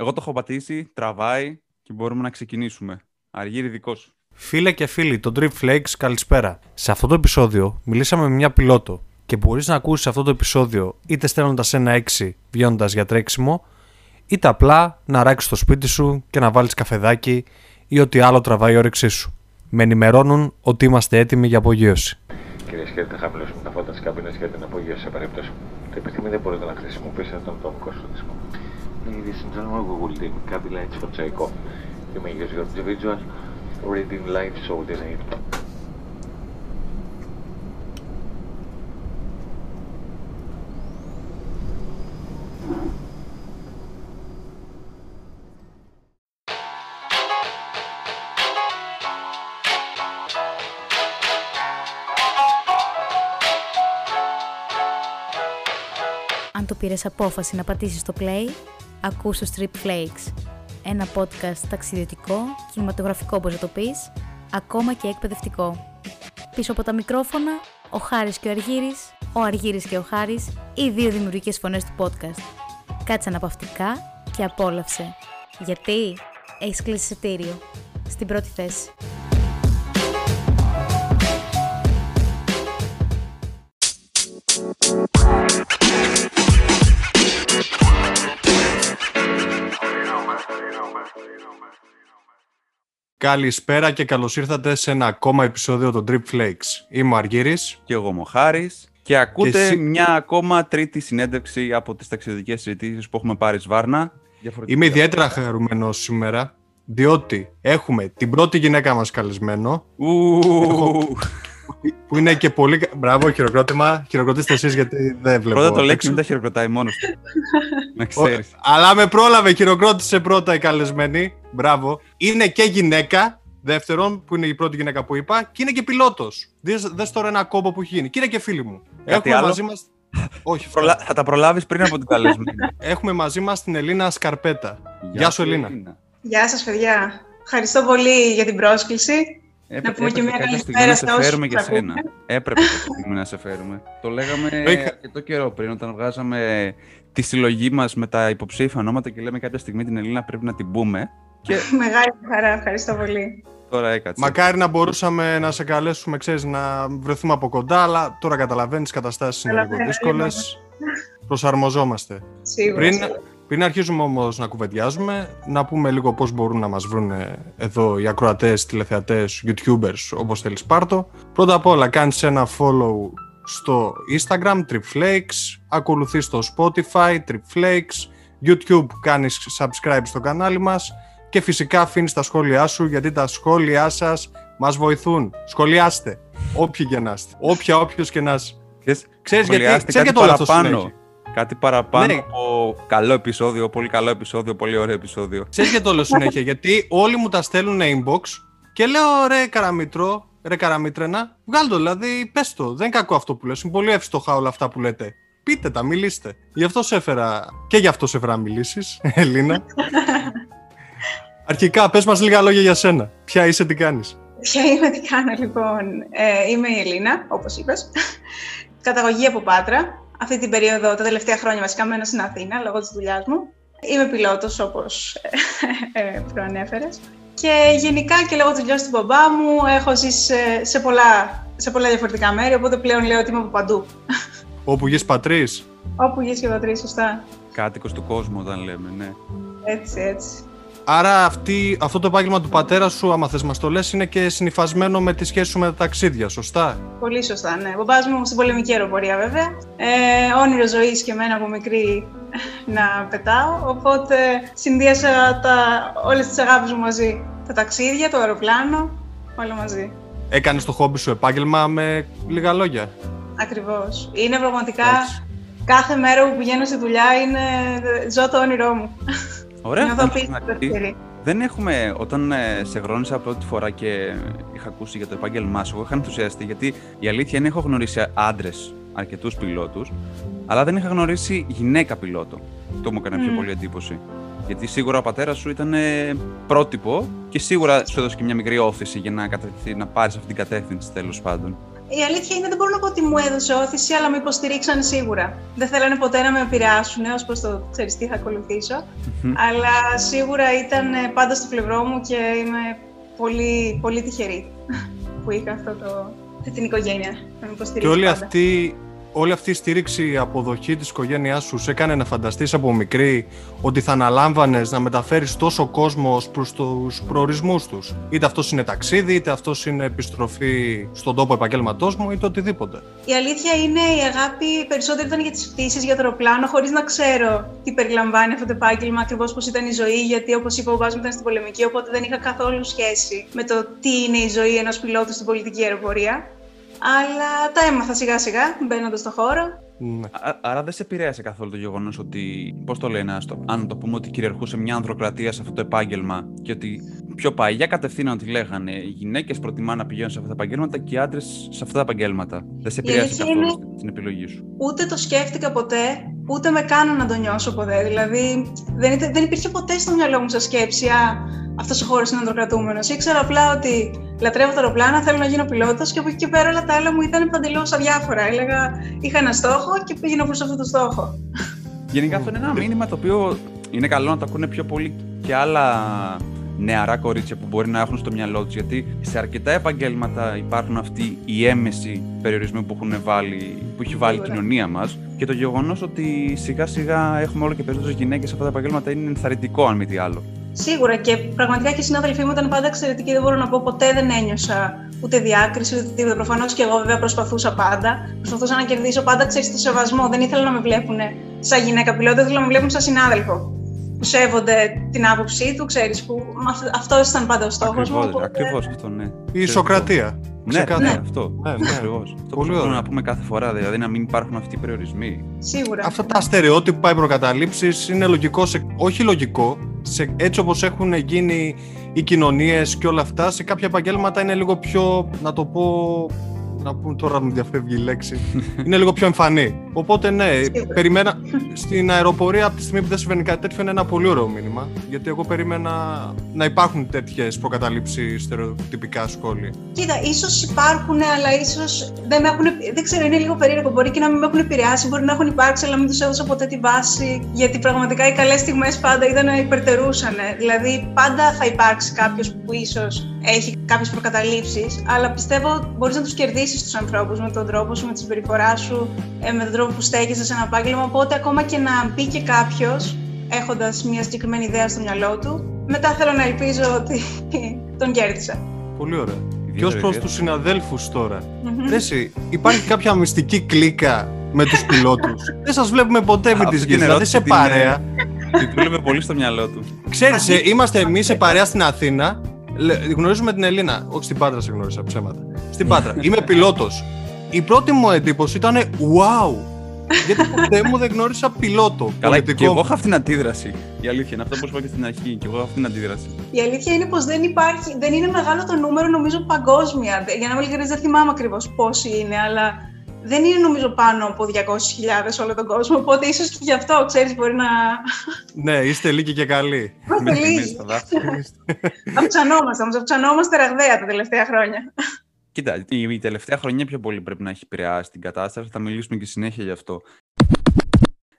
Εγώ το έχω πατήσει, τραβάει και μπορούμε να ξεκινήσουμε. Αργύρι δικός σου. Φίλε και φίλοι, το Drip Flakes, καλησπέρα. Σε αυτό το επεισόδιο μιλήσαμε με μια πιλότο και μπορείς να ακούσεις αυτό το επεισόδιο είτε στέλνοντας ένα 6 βγαίνοντας για τρέξιμο, είτε απλά να ράξεις στο σπίτι σου και να βάλεις καφεδάκι ή ό,τι άλλο τραβάει η όρεξή σου. Με ενημερώνουν ότι είμαστε έτοιμοι για απογείωση. Κυρίε και κύριοι, θα χαμηλώσουμε τα φώτα τη καμπίνα για την απογείωση σε περίπτωση που το επιθυμεί δεν μπορείτε να χρησιμοποιήσετε τον ατομικό σου δίσκο. Ladies and gentlemen, we will take cabin lights for takeoff. You may use your individual reading lights so they need. Αν το πήρες απόφαση να πατήσεις το play, ακούς το Strip Flakes. Ένα podcast ταξιδιωτικό, κινηματογραφικό όπως να το πεις, ακόμα και εκπαιδευτικό. Πίσω από τα μικρόφωνα, ο Χάρης και ο Αργύρης, ο Αργύρης και ο Χάρης, οι δύο δημιουργικές φωνές του podcast. Κάτσε αναπαυτικά και απόλαυσε. Γιατί έχεις κλείσει εισιτήριο. Στην πρώτη θέση. Καλησπέρα και καλώς ήρθατε σε ένα ακόμα επεισόδιο των Drip Flakes. Είμαι ο Αργύρης. Και εγώ είμαι ο Χάρης. Και ακούτε Και εσύ- μια ακόμα τρίτη συνέντευξη από τις ταξιδιωτικές συζητήσεις που έχουμε πάρει σβάρνα. Διαφορετικά. Είμαι ιδιαίτερα χαρούμενος σήμερα, διότι έχουμε την πρώτη γυναίκα μας καλεσμένο, Ου, που είναι και πολύ... κα- Μπράβο, χειροκρότημα. Χειροκροτήστε εσείς γιατί δεν βλέπω. Πρώτα το λέξει, έξω. μετά χειροκροτάει μόνος του. να Ο- ξέρεις. Αλλά με πρόλαβε, χειροκρότησε πρώτα η καλεσμένη. Μπράβο. Είναι και γυναίκα, δεύτερον, που είναι η πρώτη γυναίκα που είπα, και είναι και πιλότος. Δες, δες τώρα ένα κόμπο που έχει γίνει. Και είναι και φίλη μου. Έχουμε άλλο; μαζί μας... Όχι, Προλα- Θα τα προλάβεις πριν από την καλεσμένη. Έχουμε μαζί μας την Ελίνα Σκαρπέτα. Γεια σου, Ελίνα. Γεια σας παιδιά. Ευχαριστώ πολύ για την πρόσκληση. Έπρεπε, Να πούμε και έπρεπε μια κάποια καλησπέρα στιγμή σε να σε όσους φέρουμε για μας σένα. ακούνε. Έπρεπε κάποια στιγμή να σε φέρουμε. Το λέγαμε Το είχα- αρκετό καιρό πριν όταν βγάζαμε τη συλλογή μας με τα υποψήφια ονόματα και λέμε κάποια στιγμή την Ελλήνα πρέπει να την πούμε. Και Μεγάλη χαρά. Ευχαριστώ πολύ. τώρα έκατσε. Μακάρι να μπορούσαμε να σε καλέσουμε, ξέρεις, να βρεθούμε από κοντά, αλλά τώρα καταλαβαίνεις, οι καταστάσεις είναι λίγο Καταλαβαίνω, δύσκολες. Προσαρμοζόμαστε. Σίγουρα. Πριν, σίγουρα. Πριν αρχίσουμε όμως να κουβεντιάζουμε, να πούμε λίγο πώς μπορούν να μας βρουν εδώ οι ακροατές, τηλεθεατές, youtubers, όπως θέλεις πάρτο. Πρώτα απ' όλα κάνεις ένα follow στο Instagram, Tripflakes, ακολουθείς στο Spotify, Tripflakes, YouTube κάνεις subscribe στο κανάλι μας και φυσικά αφήνεις τα σχόλιά σου γιατί τα σχόλιά σας μας βοηθούν. Σχολιάστε, όποιοι και να είστε, όποια όποιος και να είσαι. Ξέρεις, Ξέρεις γιατί, σχολιάστε ξέρεις κάτι γιατί όλο αυτό παραπάνω; συνέχει. Κάτι παραπάνω Ναι. από καλό επεισόδιο, πολύ καλό επεισόδιο, πολύ ωραίο επεισόδιο. Ξέρεις γιατί το λέω συνέχεια, γιατί όλοι μου τα στέλνουν inbox και λέω ρε καραμίτρο, ρε καραμίτρενα, βγάλ το δηλαδή, πες το, δεν είναι κακό αυτό που λες, είναι πολύ εύστοχα όλα αυτά που λέτε. Πείτε τα, μιλήστε. Γι' αυτό σε έφερα, και γι' αυτό σε έφερα να μιλήσεις, Ελίνα. Αρχικά, πες μας λίγα λόγια για σένα. Ποια είσαι, τι κάνεις. Ποια είμαι, τι κάνω λοιπόν. Ε, είμαι η Ελίνα, όπως είπες. Καταγωγή από Πάτρα. Αυτή την περίοδο, τα τελευταία χρόνια βασικά μένω στην Αθήνα λόγω της δουλειάς μου. Είμαι πιλότος όπως ε, ε, προανέφερες. Και γενικά και λόγω της δουλειάς του μπαμπά μου έχω ζήσει σε, σε, πολλά, σε πολλά διαφορετικά μέρη, οπότε πλέον λέω ότι είμαι από παντού. Όπου γης πατρίς. Όπου γης και πατρί, σωστά. Κάτοικος του κόσμου όταν λέμε, ναι. Έτσι, έτσι. Άρα αυτή, αυτό το επάγγελμα του πατέρα σου, άμα θες μας το λες, είναι και συνυφασμένο με τη σχέση σου με τα ταξίδια, σωστά; Πολύ σωστά, ναι. Ο μπαμπάς μου στην πολεμική αεροπορία βέβαια. Ε, όνειρο ζωής και εμένα από μικρή να πετάω, οπότε συνδύασα τα, όλες τις αγάπες μου μαζί. Τα ταξίδια, το αεροπλάνο, όλα μαζί. Έκανες το χόμπι σου επάγγελμα με λίγα λόγια; Ακριβώς. Είναι πραγματικά Εντάξει. κάθε μέρα που πηγαίνω στη δουλειά είναι ζω το όνειρό μου. Ωραία. Νιώθω αυτό απίστευτα είναι αυτή. τυχερή. Δεν έχουμε, όταν ε, σε γνώρισα πρώτη φορά και είχα ακούσει για το επάγγελμά σου, εγώ είχα ενθουσιαστεί γιατί η αλήθεια είναι έχω γνωρίσει άντρες, αρκετούς πιλότους, αλλά δεν είχα γνωρίσει γυναίκα πιλότο. Αυτό μου έκανε πιο Μμ. πολύ εντύπωση. Γιατί σίγουρα ο πατέρας σου ήταν ε, πρότυπο και σίγουρα σου έδωσε και μια μικρή όθηση για να, κατευθυνθεί- να πάρεις αυτή την κατεύθυνση τέλος πάντων. Η αλήθεια είναι δεν μπορώ να πω ότι μου έδωσε όθηση, αλλά με υποστηρίξαν σίγουρα. Δεν θέλανε ποτέ να με επηρεάσουν ως προς το ξέρεις τι θα ακολουθήσω. Αλλά σίγουρα ήταν πάντα στο πλευρό μου και είμαι πολύ, πολύ τυχερή που είχα αυτό το, την οικογένεια να με υποστηρίξει. Και όλη πάντα. Αυτή όλη αυτή η στήριξη, η αποδοχή της οικογένειάς σου σε έκανε να φανταστείς από μικρή ότι θα αναλάμβανες να μεταφέρεις τόσο κόσμο ως προς τους προορισμούς τους; Είτε αυτός είναι ταξίδι, είτε αυτός είναι επιστροφή στον τόπο επαγγέλματός μου, είτε οτιδήποτε. Η αλήθεια είναι η αγάπη περισσότερο ήταν για τις πτήσεις, για το αεροπλάνο, χωρίς να ξέρω τι περιλαμβάνει αυτό το επάγγελμα, ακριβώς πώς ήταν η ζωή, γιατί όπως είπα ο μπάς μου ήταν στην πολεμική, οπότε δεν είχα καθόλου σχέση με το τι είναι η ζωή ενός πιλότου στην πολιτική αεροπορία. Αλλά τα έμαθα σιγά σιγά μπαίνοντας στο χώρο. Ναι. Α- άρα δεν σε επηρέασε καθόλου το γεγονός ότι. Πώς το λένε, άστο, αν το πούμε ότι κυριαρχούσε μια ανδροκρατία σε αυτό το επάγγελμα και ότι πιο παλιά κατευθείαν ότι λέγανε οι γυναίκες προτιμά να πηγαίνουν σε αυτά τα επαγγέλματα και οι άντρες σε αυτά τα επαγγέλματα. Δεν σε επηρέασε αλήθεια καθόλου είναι- στην- στην επιλογή σου. Ούτε το σκέφτηκα ποτέ, ούτε με κάνουν να το νιώσω ποτέ. Δηλαδή, δεν, ήταν- δεν υπήρχε ποτέ στο μυαλό μου σαν σκέψη, α, αυτός ο χώρος είναι ανδροκρατούμενος. Ήξερα απλά ότι λατρεύω τα αεροπλάνα, θέλω να γίνω πιλότος και από εκεί και πέρα όλα τα άλλα μου ήταν παντελώς αδιάφορα. Έλεγα, είχα ένα στόχο και πήγαινα προς αυτό το στόχο. Γενικά αυτό είναι ένα μήνυμα το οποίο είναι καλό να το ακούνε πιο πολύ και άλλα νεαρά κορίτσια που μπορεί να έχουν στο μυαλό τους. Γιατί σε αρκετά επαγγέλματα υπάρχουν αυτοί οι έμεση περιορισμοί που, έχουν βάλει, που έχει βάλει η Σίγουρα. κοινωνία μας. Και το γεγονός ότι σιγά σιγά έχουμε όλο και περισσότερες γυναίκες σε αυτά τα επαγγέλματα είναι ενθαρρυντικό, αν μη τι άλλο. Σίγουρα και πραγματικά και οι συνάδελφοί μου ήταν πάντα εξαιρετικοί. Δεν μπορώ να πω ποτέ δεν ένιωσα ούτε διάκριση ούτε τίποτα. Προφανώς και εγώ βέβαια προσπαθούσα πάντα. Προσπαθούσα να κερδίσω πάντα ξέρεις το σεβασμό. Δεν ήθελα να με βλέπουν σαν γυναίκα πιλότο, ήθελα να με βλέπουν σαν συνάδελφο. Που σέβονται την άποψή του, ξέρεις που αυτό ήταν πάντα ο στόχος μου. Ακριβώς, οπότε- ακριβώς αυτό, ναι. Η ισοκρατία. Ναι, Ξεκάθαρα. ναι, αυτό. Ναι, ναι. Ακριβώς. Αυτό που Πολύ προσπαθούμε ωραία. να πούμε κάθε φορά, δηλαδή να μην υπάρχουν αυτοί οι περιορισμοί. Σίγουρα. Αυτά τα στερεότυπα, οι προκαταλήψεις είναι λογικό, σε, όχι λογικό, σε, έτσι όπως έχουν γίνει οι κοινωνίες και όλα αυτά, σε κάποια επαγγέλματα είναι λίγο πιο, να το πω, να πούμε τώρα μου διαφεύγει η λέξη, είναι λίγο πιο εμφανή. Οπότε ναι, Σίγουρα. περιμένα, στην αεροπορία από τη στιγμή που δεν συμβαίνει κάτι τέτοιο είναι ένα πολύ ωραίο μήνυμα, γιατί εγώ περίμενα να υπάρχουν τέτοιες προκαταλήψεις στερεοτυπικά σχόλια. Κοίτα, ίσως υπάρχουν, αλλά ίσως δεν με έχουν. Δεν ξέρω, είναι λίγο περίεργο. Μπορεί και να μην με έχουν επηρεάσει, μπορεί να έχουν υπάρξει, αλλά μην τους έδωσα ποτέ τη βάση. Γιατί πραγματικά οι καλές στιγμές πάντα ήταν να υπερτερούσαν. Δηλαδή, πάντα θα υπάρξει κάποιος που ίσως έχει κάποιες προκαταλήψεις, αλλά πιστεύω μπορείς να τους κερδίσεις τους ανθρώπους με τον τρόπο σου, με τη συμπεριφορά σου, ε, με τον τρόπο που στέκεσαι σε ένα επάγγελμα. Οπότε, ακόμα και να μπει και κάποιος έχοντας μια συγκεκριμένη ιδέα στο μυαλό του, μετά θέλω να ελπίζω ότι τον κέρδισα. Πολύ ωραία. Και Ιδιαίτερο, ως προς ιδιαίτερο. τους συναδέλφους τώρα, Μμμ. Ρε Εσύ, υπάρχει κάποια μυστική κλίκα με τους πιλότους; Δεν σας βλέπουμε ποτέ με Αυτή τις την γκες, δηλαδή σε ερώτηση την, παρέα. Την δούλευε πολύ στο μυαλό του. Ξέρεις, ε, είμαστε εμείς σε παρέα στην Αθήνα, λε- γνωρίζουμε την Ελίνα, όχι στην Πάτρα σε γνώρισα ψέματα. Στην Πάτρα, είμαι πιλότος. Η πρώτη μου εντύπωση ήταν wow, γιατί ποτέ μου δεν γνώρισα πιλότο. Καλά, και πολιτικό. εγώ έχω αυτή την αντίδραση. Η αλήθεια είναι αυτό που σου είπα και στην αρχή. Και εγώ έχω αυτή την αντίδραση. Η αλήθεια είναι πως δεν υπάρχει, δεν είναι μεγάλο το νούμερο νομίζω παγκόσμια. Δε- Για να είμαι ειλικρινής δεν θυμάμαι ακριβώς πόσοι είναι, αλλά δεν είναι νομίζω πάνω από 200.000 σε όλο τον κόσμο, οπότε ίσως και γι' αυτό, ξέρεις, μπορεί να Ναι, είστε λίγοι και καλοί. Με είμαστε θυμίζεις λίγοι. στα δάχτυλα. Αυξανόμαστε όμως, αυξανόμαστε ραγδαία τα τελευταία χρόνια. Κοίτα, η, η τελευταία χρονιά πιο πολύ πρέπει να έχει επηρεάσει την κατάσταση. Θα μιλήσουμε και συνέχεια γι' αυτό.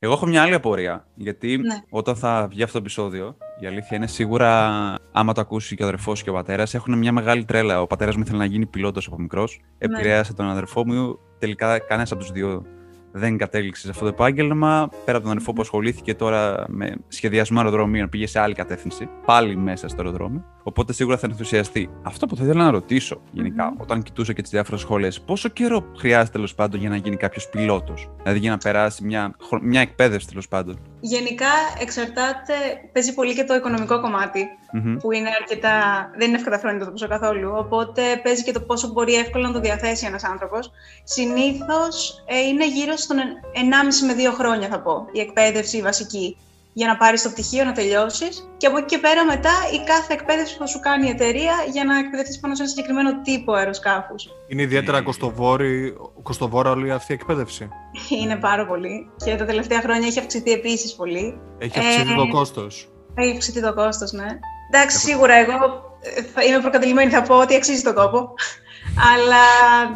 Εγώ έχω μια άλλη απορία. Γιατί Ναι. όταν θα βγει αυτό το επεισόδιο, η αλήθεια είναι σίγουρα, άμα το ακούσει και ο αδερφός και ο πατέρας, έχουν μια μεγάλη τρέλα. Ο πατέρας μου ήθελε να γίνει πιλότος από μικρός. Επηρέασε τον αδερφό μου. Τελικά κανένας από τους δύο δεν κατέληξε σε αυτό το επάγγελμα. Πέρα από τον αδερφό που ασχολήθηκε τώρα με σχεδιασμό αεροδρομίων, πήγε σε άλλη κατεύθυνση. Πάλι μέσα στο αεροδρόμιο. Οπότε σίγουρα θα ενθουσιαστεί. Αυτό που θα ήθελα να ρωτήσω γενικά, όταν κοιτούσα και τις διάφορες σχολές, πόσο καιρό χρειάζεται τέλος πάντων για να γίνει κάποιος πιλότος; Δηλαδή για να περάσει μια, χρο- μια εκπαίδευση τέλος πάντων. Γενικά εξαρτάται, παίζει πολύ και το οικονομικό κομμάτι, Μμμ. που είναι αρκετά, δεν είναι ευκαταφρόνητο το ποσό καθόλου, οπότε παίζει και το πόσο μπορεί εύκολα να το διαθέσει ένας άνθρωπος. Συνήθως ε, είναι γύρω στον 1,5 με 2 χρόνια θα πω, η εκπαίδευση η βασική, για να πάρεις το πτυχίο, να τελειώσεις και από εκεί και πέρα μετά η κάθε εκπαίδευση που θα σου κάνει η εταιρεία για να εκπαιδευτείς πάνω σε ένα συγκεκριμένο τύπο αεροσκάφους. Είναι ιδιαίτερα κοστοβόρη, κοστοβόρα όλη αυτή η εκπαίδευση. Είναι πάρα πολύ και τα τελευταία χρόνια έχει αυξηθεί επίσης πολύ. Έχει αυξηθεί Ε, το κόστος. Έχει αυξηθεί το κόστος, ναι. Εντάξει, σίγουρα εγώ ε, θα είμαι προκατελημένη, θα πω ότι αξίζει τον κόπο. Αλλά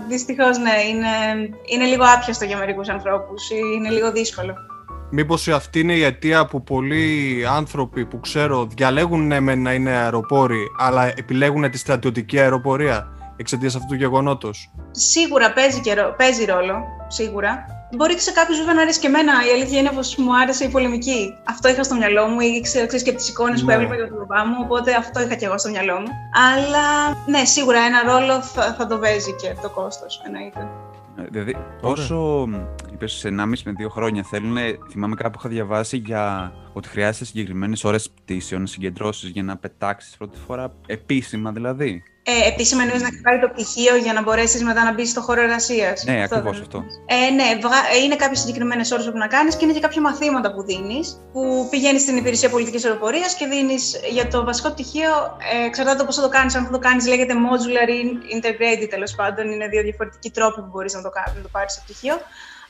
δυστυχώς ναι, είναι, είναι λίγο άπιαστο για μερικούς ανθρώπους. Είναι λίγο δύσκολο. Μήπως αυτή είναι η αιτία που πολλοί άνθρωποι που ξέρω διαλέγουν ναι, μεν να είναι αεροπόροι, αλλά επιλέγουν τη στρατιωτική αεροπορία εξαιτίας αυτού του γεγονότος; Σίγουρα παίζει, και, ρο- παίζει ρόλο. Σίγουρα. Μπορεί σε κάποιους βέβαια να αρέσει και εμένα. Η αλήθεια είναι πως μου άρεσε η πολεμική. Αυτό είχα στο μυαλό μου, ή ξέρω ξέρεις, και τις εικόνες που Ναι. έβλεπα για τον παπά μου. Οπότε αυτό είχα και εγώ στο μυαλό μου. Αλλά ναι, σίγουρα ένα ρόλο θα, θα το παίζει και το κόστος, εννοείται. Ε, Δηλαδή, όσο είπες σε 1,5 με 2 χρόνια θέλουν, θυμάμαι κάπου είχα διαβάσει για ότι χρειάζεται συγκεκριμένες ώρες πτήσεων, συγκεντρώσεις για να πετάξεις πρώτη φορά, επίσημα δηλαδή. Ε, Επίσημα εννοείς να πάρει το πτυχίο για να μπορέσεις μετά να μπεις στο χώρο εργασίας. Ναι, ακριβώς αυτό. Ε, ναι, βγα- ε, είναι κάποιες συγκεκριμένες ώρες που να κάνεις και είναι και κάποια μαθήματα που δίνεις. Που πηγαίνεις στην υπηρεσία πολιτικής αεροπορίας και δίνεις για το βασικό πτυχίο. Ε, εξαρτάται πώς θα το κάνεις. Αν θα το κάνεις, λέγεται modular ή integrated τέλος πάντων. Είναι δύο διαφορετικοί τρόποι που μπορείς να το, κα- να το πάρεις το πτυχίο.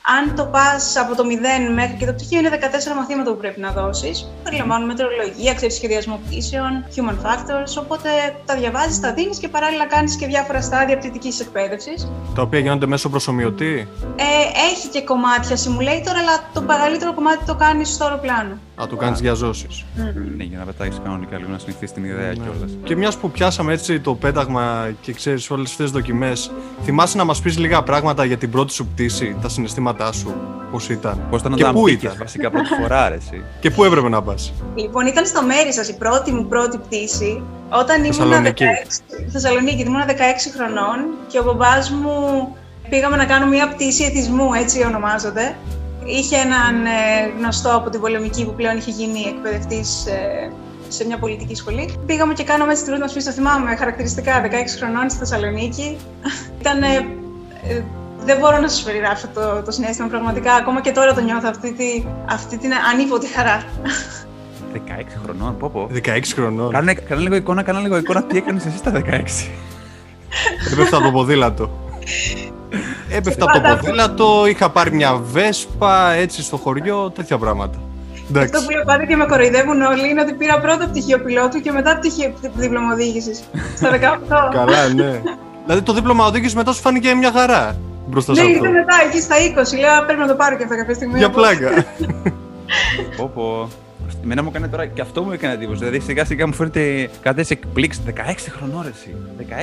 Αν το πας από το 0 μέχρι και το πτυχίο, είναι 14 μαθήματα που πρέπει να δώσεις. Περιλαμβάνουν μετεωρολογία, ξέρεις σχεδιασμό πτήσεων, human factors. Οπότε τα διαβάζεις, τα δίνεις και παράλληλα κάνεις και διάφορα στάδια πτυτικής εκπαίδευσης. Τα οποία γίνονται μέσω προσωμιωτή; Ε, έχει και κομμάτια simulator, αλλά το μεγαλύτερο κομμάτι το κάνεις στο αεροπλάνο. Να το κάνεις διαζώσει. Ναι, για να πετάξεις κανονικά λίγο να συνηθίσει την ιδέα Ναι. κιόλας. Και μιας που πιάσαμε έτσι το πέταγμα και ξέρεις όλες αυτές τις δοκιμές, θυμάσαι να μας πεις λίγα πράγματα για την πρώτη σου πτήση, τα συναισθήματά σου, πώς ήταν. Πώς ήταν και όταν πού μπήκες, ήταν; βασικά πρώτη φορά, ρε, εσύ. Και πού έπρεπε να πας; Λοιπόν, ήταν στο Μέρισας η πρώτη μου πρώτη πτήση. Όταν ήμουν 16, Θεσσαλονίκη. Θεσσαλονίκη, ήμουν 16 χρονών και ο μπαμπάς μου πήγαμε να κάνουμε μια πτήση εθισμού, έτσι ονομάζονται. Είχε έναν ε, γνωστό από την πολεμική που πλέον είχε γίνει εκπαιδευτής ε, σε μια πολιτική σχολή. Πήγαμε και κάναμε έτσι την πρώτη μας πτήση, το θυμάμαι χαρακτηριστικά, 16 χρονών στη Θεσσαλονίκη. Ήταν ε, ε, δεν μπορώ να σας περιγράψω το, το συνέστημα πραγματικά. Ακόμα και τώρα το νιώθω αυτή, τη, αυτή την ανίποτη χαρά. 16 χρονών, πω πω. 16 χρονών. Κάνε, κάνε λίγο εικόνα, κάνε λίγο εικόνα τι έκανες εσύ στα 16. Έπεφτα από το ποδήλατο. Έπεφτα από το Πάντα. ποδήλατο, είχα πάρει μια βέσπα έτσι στο χωριό, τέτοια πράγματα. Αυτό Εντάξει. που λέω πάντα και με κοροϊδεύουν όλοι είναι ότι πήρα πρώτο πτυχίο πιλότου και μετά πτυχίο δίπλωμα οδήγησης. Στα 18. Καλά, ναι. δηλαδή το δίπλωμα οδήγησης μετά σου φάνηκε μια χαρά μπροστά σε ναι, αυτό. ήταν μετά εκεί στα 20. Λέω πρέπει να το πάρω και αυτό κάποια στιγμή. Για Οπότε- πλάκα. πω πω. Εμένα μου έκανε τώρα και αυτό μου έκανε εντύπωση. Δηλαδή σιγά σιγά μου φαίνεται κάτι έτσι εκπλήξεις. 16 χρονών ρε, εσύ.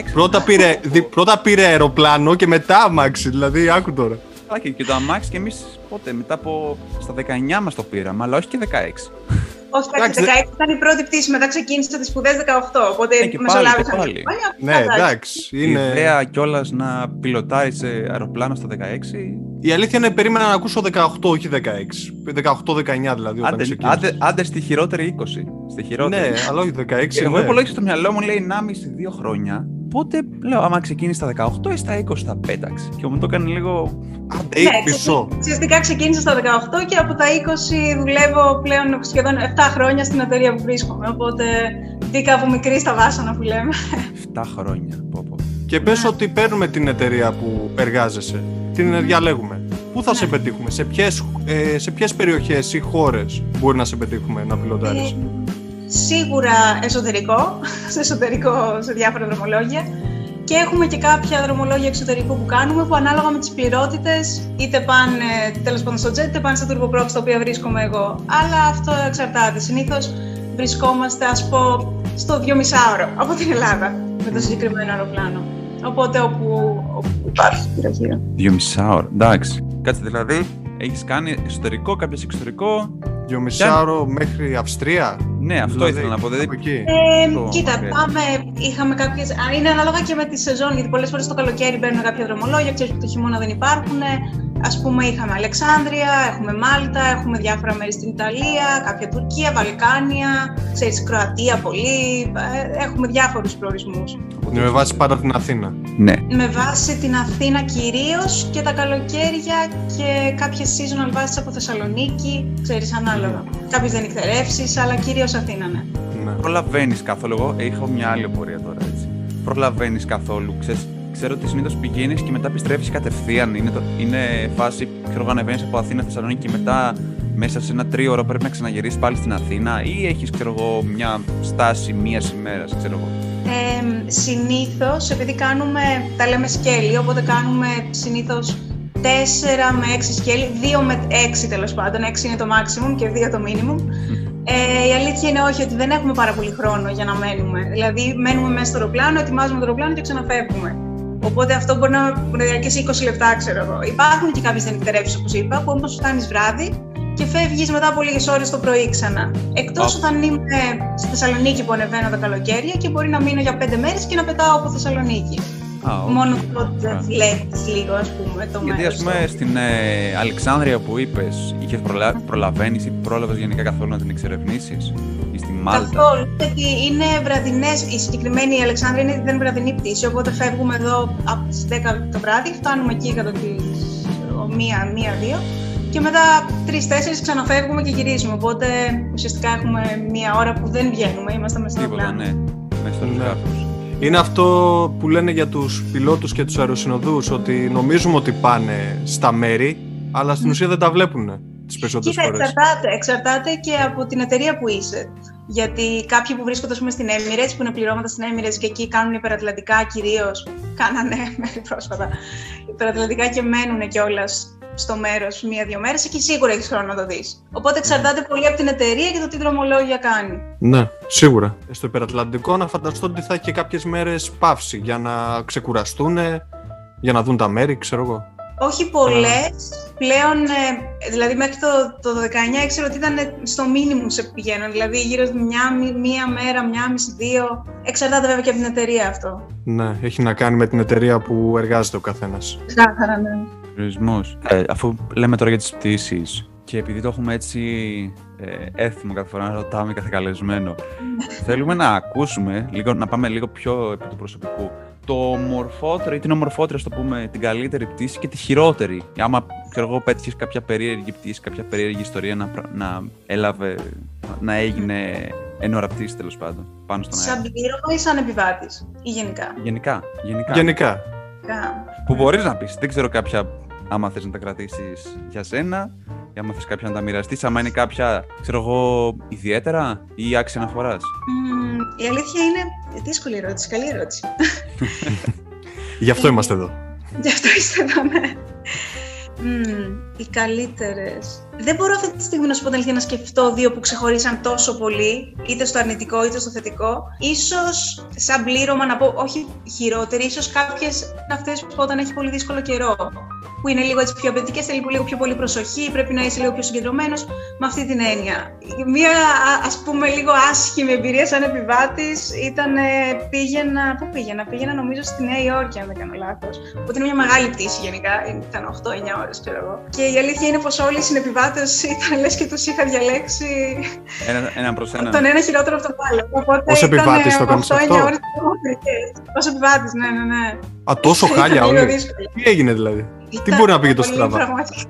16 πρώτα, πήρε, δι- πρώτα πήρε αεροπλάνο και μετά αμάξι. Δηλαδή, άκου τώρα. Α, και, και το αμάξι και εμείς πότε, μετά από. στα 19 μας το πήραμε, αλλά όχι και 16. Όχι, εντάξει, Εντάξει, 16 ήταν η πρώτη πτήση, μετά ξεκίνησα τις σπουδές 18. Οπότε Ναι, και πάλι, μεσολάβησαν και πάλι. δύο χρόνια, Ναι, μετά, εντάξει. Η Είναι... ιδέα κιόλας να πιλωτάρει σε αεροπλάνο στα 16. Η αλήθεια είναι περίμενα να ακούσω 18, όχι 16. 18-19 δηλαδή όταν Άντε, ξεκίνησε. άντε, άντε στη χειρότερη 20. Στη χειρότερη. Ναι, αλλά όχι 16. Και εγώ ναι. υπολόγισα στο μυαλό μου, λέει 1,5-2 χρόνια. Πότε λέω, άμα ξεκίνησε στα 18 ή στα 20 θα πέταξε. Και μου το έκανε λίγο. Άντε, Ναι, μισό. Ουσιαστικά ξεκίνησα στα 18 και από τα 20 δουλεύω πλέον σχεδόν 7 χρόνια στην εταιρεία που βρίσκομαι. Οπότε μπήκα από μικρή στα βάσανα που λέμε. 7 χρόνια. Πω, πω. Και πες ότι παίρνουμε την εταιρεία που εργάζεσαι. Την διαλέγουμε. Πού θα σε πετύχουμε, σε ποιες, ε, σε ποιες περιοχές ή χώρες μπορεί να σε πετύχουμε να πιλωτάρεις. Ε, Σίγουρα εσωτερικό, σε εσωτερικό, σε διάφορα δρομολόγια. Και έχουμε και κάποια δρομολόγια εξωτερικού που κάνουμε που ανάλογα με τις πληρότητες είτε πάνε τέλος πάντων στο jet είτε πάνε στα turboprop στα οποία βρίσκομαι εγώ. Αλλά αυτό εξαρτάται. Συνήθως βρισκόμαστε ας πω στο 2,5 ώρο από την Ελλάδα με το συγκεκριμένο αεροπλάνο. Οπότε όπου, όπου υπάρχει γύρω-γύρω. Δύο μισά ώρα. Εντάξει. Κάτσε δηλαδή, έχεις κάνει εσωτερικό, κάποιο εξωτερικό. Δυο μισάωρο μέχρι Αυστρία. Ναι, αυτό Δηλαδή, ήθελα να πω. Δηλαδή, από εκεί. Ε, Το κοίτα, μακριά. πάμε, είχαμε κάποιες, α, είναι ανάλογα και με τη σεζόν, γιατί πολλές φορές το καλοκαίρι μπαίνουν κάποια δρομολόγια, ξέρεις που το χειμώνα δεν υπάρχουν. Ας πούμε είχαμε Αλεξάνδρεια, έχουμε Μάλτα, έχουμε διάφορα μέρη στην Ιταλία, κάποια Τουρκία, Βαλκάνια, ξέρεις Κροατία πολύ, ε, έχουμε διάφορους προορισμούς. Ναι, με βάση πάντα την Αθήνα. ναι. Με βάση την Αθήνα κυρίως και τα καλοκαίρια και κάποιες seasonal βάσεις από Θεσσαλονίκη, ξέρεις ανάλογα. Κάποιες δεν νυχτερεύσεις, αλλά κυρίως Αθήνα, ναι. Ναι. Προλαβαίνεις καθόλου. Εγώ είχα μια άλλη απορία τώρα έτσι. Προλαβαίνεις καθόλου. Ξέρεις, ξέρω ότι συνήθως πηγαίνεις και μετά επιστρέφεις κατευθείαν. Είναι, το, είναι φάση, ξέρω εγώ, ανεβαίνεις από Αθήνα Θεσσαλονίκη και μετά μέσα σε ένα τρίωρο πρέπει να ξαναγυρίσεις πάλι στην Αθήνα ή έχεις, ξέρω εγώ, μια στάση μίας ημέρας, ξέρω εγώ. Ε, συνήθως, επειδή κάνουμε, τα λέμε σκέλη, οπότε κάνουμε συνήθως 4 με 6 σκέλη, 2 με 6 τέλος πάντων, 6 είναι το maximum και 2 το minimum. Ε, η αλήθεια είναι όχι, ότι δεν έχουμε πάρα πολύ χρόνο για να μένουμε. Δηλαδή, μένουμε μέσα στο αεροπλάνο, ετοιμάζουμε το αεροπλάνο και ξαναφεύγουμε. Οπότε αυτό μπορεί να, μπορεί να διαρκέσει 20 λεπτά, ξέρω εγώ. Υπάρχουν και κάποιες νυχτερεύσει, όπως είπα, που όμως φτάνει βράδυ και φεύγεις μετά από λίγες ώρες το πρωί ξανά. Εκτός όταν είμαι στη Θεσσαλονίκη που ανεβαίνω τα καλοκαίρια και μπορεί να μείνω για 5 μέρες και να πετάω από Θεσσαλονίκη. Α, οκ. Μόνο τότε Α. βλέπει λίγο, ας πούμε, το Γιατί, μέρος ας πούμε, το- στην ε, Αλεξάνδρεια που είπες, είχες προλα... προλαβαίνεις ή πρόλαβες γενικά καθόλου να την εξερευνήσεις, ή στη Μάλτα; Καθόλου, γιατί είναι βραδινές. Η συγκεκριμένη η Αλεξάνδρεια είναι, δεν είναι βραδινή πτήση. Οπότε φεύγουμε εδώ από τις 10 το βράδυ, φτάνουμε εκεί κατά τις μία, μία-δύο. Και μετά τρει-τέσσερι ξαναφεύγουμε και γυρίζουμε. Οπότε ουσιαστικά έχουμε μία ώρα που δεν βγαίνουμε, είμαστε μέσα στο Τίποτα, πλάνο. ναι. Μέσα στο Ναι. Αεροσκάφος. Είναι αυτό που λένε για τους πιλότους και τους αεροσυνοδούς ότι νομίζουμε ότι πάνε στα μέρη αλλά στην ουσία δεν τα βλέπουν τις περισσότερες Κοίτα, φορές. εξαρτάται, εξαρτάται και από την εταιρεία που είσαι. Γιατί κάποιοι που βρίσκονται ας πούμε, στην Emirates, που είναι πληρώματα στην Emirates και εκεί κάνουν υπερατλαντικά κυρίως, κάνανε μέχρι πρόσφατα υπερατλαντικά και μένουν κιόλας στο μέρος μία-δύο μέρες, εκεί σίγουρα έχεις χρόνο να το δεις. Οπότε εξαρτάται πολύ από την εταιρεία και το τι δρομολόγια κάνει. Ναι, σίγουρα. Στο υπερατλαντικό να φανταστώ ότι θα έχει και κάποιες μέρες παύση για να ξεκουραστούν, για να δουν τα μέρη, ξέρω εγώ. Όχι πολλές. Πλέον, ε, δηλαδή μέχρι το, το 19 ήξερα ότι ήταν στο minimum σε πηγαίνουν. Δηλαδή γύρω στη μια, μη- μία μέρα, μια μισή, δύο. Εξαρτάται βέβαια και από την εταιρεία αυτό. Ναι, έχει να κάνει με την εταιρεία που εργάζεται ο καθένας. Ξεκάθαρα, ναι. Περιορισμός. Ε, αφού λέμε τώρα για τις πτήσεις και επειδή το έχουμε έτσι ε, έθιμο κάθε φορά να ρωτάμε κάθε καλεσμένο, θέλουμε να ακούσουμε, λίγο, να πάμε λίγο πιο επί του προσωπικού, το ομορφότερο ή την ομορφότερη, ας το πούμε, την καλύτερη πτήση και τη χειρότερη. Άμα, ξέρω εγώ, πέτυχες κάποια περίεργη πτήση, κάποια περίεργη ιστορία να, πρα- να έλαβε, να έγινε εν ώρα πτήση τέλος πάντων, πάνω στον αέρα. Σαν πλήρωμα ή σαν επιβάτης, ή γενικά; Γενικά, γενικά. Γενικά. Γενικά. Που μπορείς να πεις. Δεν ξέρω κάποια άμα θες να τα κρατήσεις για σένα ή άμα θες κάποια να τα μοιραστείς, άμα είναι κάποια, ξέρω εγώ, ιδιαίτερα ή άξια αναφοράς. Μμμ, η αλήθεια είναι δύσκολη ερώτηση, καλή ερώτηση. Γι' αυτό είμαστε εδώ. Γι' αυτό είστε εδώ, ναι. Μμμ, οι καλύτερες. Δεν μπορώ αυτή τη στιγμή να σου πω την αλήθεια να σκεφτώ δύο που ξεχωρίσαν τόσο πολύ, είτε στο αρνητικό είτε στο θετικό. Ίσως σαν πλήρωμα να πω, όχι χειρότερη, ίσως κάποιες είναι αυτές που όταν έχει πολύ δύσκολο καιρό. Που είναι λίγο έτσι πιο απαιτητικές, θέλει λίγο πιο πολύ προσοχή, πρέπει να είσαι λίγο πιο συγκεντρωμένος. Με αυτή την έννοια. Μία α ας πούμε λίγο άσχημη εμπειρία σαν επιβάτης ήταν ε, πήγαινα. Πού πήγαινα, πήγαινα νομίζω στη Νέα Υόρκη, αν δεν κάνω λάθος. Οπότε είναι μια μεγάλη πτήση γενικά, ήταν 8-9 ώρες, ξέρω εγώ. Και η αλήθεια είναι πως όλοι οι συνεπιβάτες ήταν λες και τους είχα διαλέξει Ένα, ένα προς ένα. τον ένα χειρότερο από τον άλλο. Οπότε Ως ήταν, επιβάτης το ε, κάνεις 8-9 αυτό; ώρες Ω επιβάτης, ναι, ναι, ναι. Α, τόσο χάλια Ήταν λίγο όλοι. δύσκολο. Τι έγινε δηλαδή; Τι Ήταν μπορεί να πήγε τόσο πολύ στραβά; πραγματικά.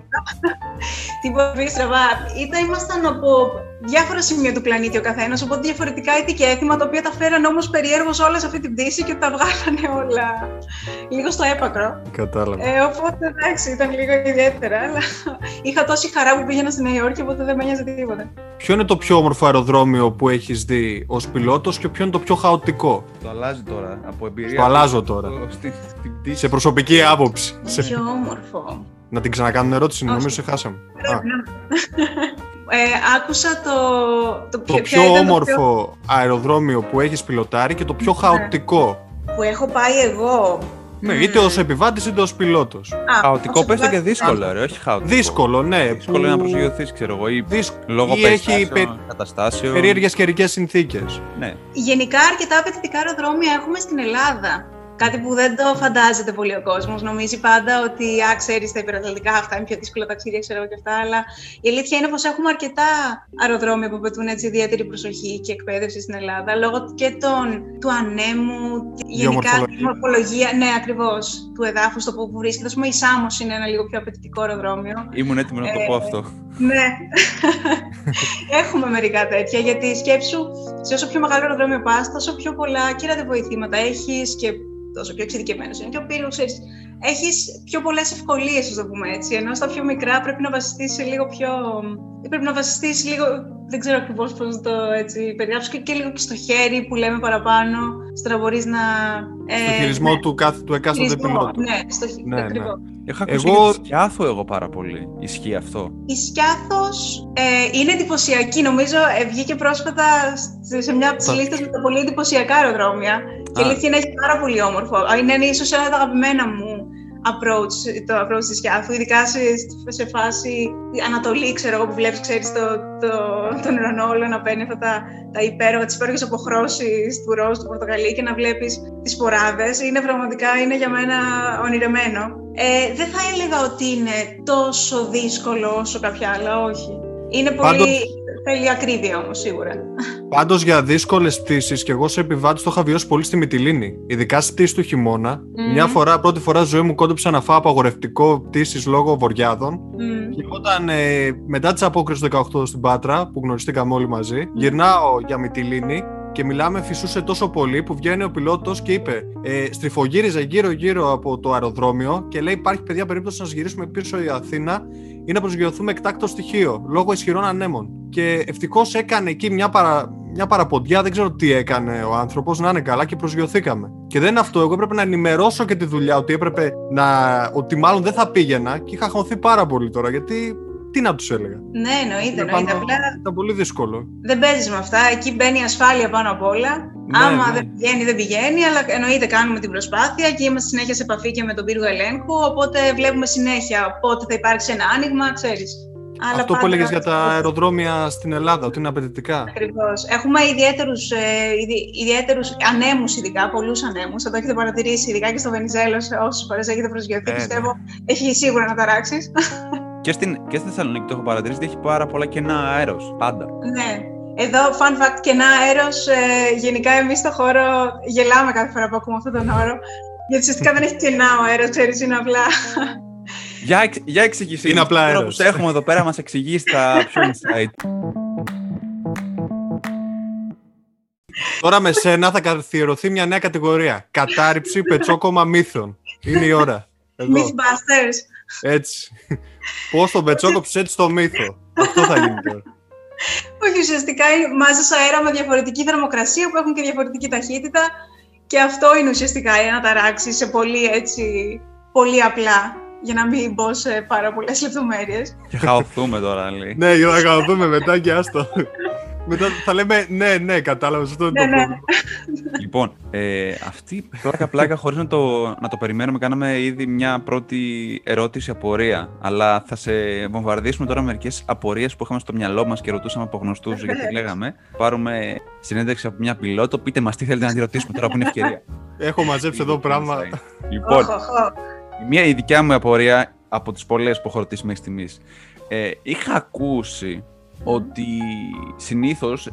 Τι μπορεί να πήγε στραβά; Ήταν, ήμασταν από διάφορα σημεία του πλανήτη ο καθένας, οπότε διαφορετικά είδη και έθιμα τα οποία τα φέραν όμως περιέργως όλα σε αυτή την πτήση και τα βγάλανε όλα λίγο στο έπακρο. Κατάλαβα. Ε, οπότε εντάξει, ήταν λίγο ιδιαίτερα, αλλά είχα τόση χαρά που πήγαινα στη Νέα Υόρκη, οπότε δεν με νοιάζει τίποτα. Ποιο είναι το πιο όμορφο αεροδρόμιο που έχεις δει ως πιλότος και ποιο είναι το πιο χαοτικό; Το αλλάζει τώρα από εμπειρία. Το αλλάζω τώρα. Στη, στην πτήση. Σε προσωπική άποψη. Σε- Πιο όμορφο. Να την ξανακάνουμε ερώτηση, Όχι. νομίζω σε χάσαμε. Α, Ε, άκουσα το. Το, το ποια πιο ήταν όμορφο αεροδρόμιο που έχεις πιλοτάρει και το πιο Ναι. χαοτικό. που έχω πάει εγώ. Ναι, είτε ως επιβάτης είτε ως πιλότος. Α, Χαοτικό ως πες το και επιβάτης. δύσκολο, ρε, όχι χαοτικό. Δύσκολο, ναι. Δύσκολο είναι να προσγειωθείς, ξέρω εγώ, ή Δύσκολο. λόγω Ή έχει περιστάσεων, πε- καταστάσεων. περίεργες καιρικές συνθήκες. Ναι. Γενικά, αρκετά απαιτητικά αεροδρόμια έχουμε στην Ελλάδα. Κάτι που δεν το φαντάζεται πολύ ο κόσμος. Νομίζει πάντα ότι, α, ξέρεις, τα υπερατλαντικά αυτά είναι πιο δύσκολα ταξίδια, ξέρω εγώ και αυτά. Αλλά η αλήθεια είναι πως έχουμε αρκετά αεροδρόμια που απαιτούν έτσι ιδιαίτερη προσοχή και εκπαίδευση στην Ελλάδα. Λόγω και των, του ανέμου, τη- γενικά Γεωμορφολογία. τη μορφολογία. Ναι, ακριβώς. Του εδάφους, το που βρίσκεται. Α πούμε, η Σάμος είναι ένα λίγο πιο απαιτητικό αεροδρόμιο. Ήμουν έτοιμο να το Ε, πω αυτό. Ναι. Έχουμε μερικά τέτοια. Γιατί σκέψου, σε όσο πιο μεγάλο αεροδρόμιο πας, τόσο πιο πολλά και ραδιοβοηθήματα έχεις και τόσο πιο εξειδικευμένος είναι και ο πύργος, ξέρεις. έχεις πιο πολλές ευκολίες, ας το πούμε έτσι. Ενώ στα πιο μικρά πρέπει να βασιστείς σε λίγο πιο... Πρέπει να βασιστείς λίγο, δεν ξέρω ακριβώς πώς να το έτσι περιγράψω, και, και λίγο και στο χέρι που λέμε παραπάνω, στο να μπορείς να. στο χειρισμό του, κάθε, του εκάστοτε πιλότου. Ναι, στο ναι, ναι. ακριβώς. Έχω ακούσει εγώ... και τη Σκιάθο εγώ πάρα πολύ. Ισχύει αυτό. Η Σκιάθος ε, είναι εντυπωσιακή. Νομίζω ε, βγήκε πρόσφατα σε μια από τι λίστε με τα πολύ εντυπωσιακά αεροδρόμια. Και η αλήθεια είναι έχει πάρα πολύ όμορφο. Είναι ίσως ένα από τα αγαπημένα μου approach, το approach της Γιάφου, ειδικά σε, σε φάση Ανατολή, ξέρω εγώ, που βλέπεις, ξέρεις, το, το, τον ουρανό όλο να παίρνει αυτά τα, τα υπέροχα, τις υπέροχες αποχρώσεις του ροζ, του πορτοκαλί και να βλέπεις τις σποράδες. Είναι πραγματικά, είναι για μένα ονειρεμένο. Ε, δεν θα έλεγα ότι είναι τόσο δύσκολο όσο κάποια άλλα, όχι. Είναι πολύ... Θέλει ακρίβεια όμως, σίγουρα. Πάντως για δύσκολες πτήσει, και εγώ σε επιβάτης το είχα βιώσει πολύ στη Μυτιλίνη. Ειδικά στη πτήση του χειμώνα. Μια φορά, πρώτη φορά ζωή μου κόντεψα να φάω απαγορευτικό πτήσεις λόγω βοριάδων. Και όταν ε, μετά τις απόκριση του 18 στην Πάτρα, που γνωριστήκαμε όλοι μαζί, γυρνάω για Μυτιλίνη και μιλάμε, φυσούσε τόσο πολύ που βγαίνει ο πιλότος και είπε ε, στριφογύριζε γύρω-γύρω από το αεροδρόμιο και λέει: Υπάρχει παιδιά περίπτωση να γυρίσουμε πίσω η Αθήνα ή να προσγειωθούμε εκτάκτο στοιχείο λόγω ισχυρών ανέμων. Και ευτυχώς έκανε εκεί μια, παρα, μια παραποντιά, δεν ξέρω τι έκανε ο άνθρωπος, να είναι καλά και προσγειωθήκαμε. Και δεν είναι αυτό. Εγώ έπρεπε να ενημερώσω και τη δουλειά ότι έπρεπε να. ότι μάλλον δεν θα πήγαινα και είχα χωθεί πάρα πολύ τώρα γιατί τι να τους έλεγα. Ναι, εννοείται. εννοείται. Απλά... Ήταν πολύ δύσκολο. Δεν παίζεις με αυτά. Εκεί μπαίνει η ασφάλεια πάνω απ' όλα. Ναι, Άμα ναι. δεν πηγαίνει, δεν πηγαίνει, αλλά εννοείται κάνουμε την προσπάθεια και είμαστε συνέχεια σε επαφή και με τον πύργο ελέγχου. Οπότε βλέπουμε συνέχεια πότε θα υπάρξει ένα άνοιγμα, ξέρεις. Αλλά Αυτό που έλεγες για τα αεροδρόμια στην Ελλάδα, ότι είναι απαιτητικά. Ακριβώς. Έχουμε ιδιαίτερους ιδιαίτερους ανέμους, ειδικά, πολλούς ανέμους. Θα το έχετε παρατηρήσει, ειδικά και στο Βενιζέλο, όσες φορές έχετε προσγειωθεί. Ε, πιστεύω ναι. έχει σίγουρα να ταράξεις. Και, στην, και στη Θεσσαλονίκη το έχω παρατηρήσει ότι έχει πάρα πολλά κενά αέρος. Πάντα. Ναι. Εδώ, fun fact, κενά αέρος. Ε, γενικά, εμείς στο χώρο γελάμε κάθε φορά που ακούμε αυτόν τον όρο. Γιατί ουσιαστικά δεν έχει κενά ο αέρος, ξέρεις, είναι απλά. Για, για εξηγήσει. Είναι απλά αέρος. που έχουμε εδώ πέρα μας εξηγείς τα πιο insight. Τώρα με σένα θα καθιερωθεί μια νέα κατηγορία. Κατάρριψη πετσόκομα μύθων. Είναι η ώρα. Mythbusters. Έτσι. Πώς τον πετσόκοψες έτσι το μύθο. Αυτό θα γίνει τώρα. Όχι, ουσιαστικά μάζε αέρα με διαφορετική θερμοκρασία που έχουν και διαφορετική ταχύτητα. Και αυτό είναι ουσιαστικά για να ταράξει σε πολύ έτσι, πολύ απλά. Για να μην μπω σε πάρα πολλές λεπτομέρειες. Και χαωθούμε τώρα, λέει. ναι, για να χαωθούμε μετά και άστο. Μετά θα λέμε ναι, ναι, κατάλαβες αυτό είναι το ναι, ναι. πρόβλημα. Λοιπόν, ε, αυτή πλάκα πλάκα χωρίς να το, να το περιμένουμε, κάναμε ήδη μια πρώτη ερώτηση απορία. Αλλά θα σε βομβαρδίσουμε τώρα μερικές απορίες που είχαμε στο μυαλό μας και ρωτούσαμε από γνωστούς γιατί λέγαμε. Πάρουμε συνέντευξη από μια πιλότο. Πείτε μας τι θέλετε να τη ρωτήσουμε τώρα που είναι ευκαιρία. Έχω μαζέψει εδώ πράγμα. Λοιπόν, μια η δικιά μου απορία από τις πολλές που έχω ρωτήσει μέχρι στιγμής. Ε, είχα ακούσει ότι συνήθως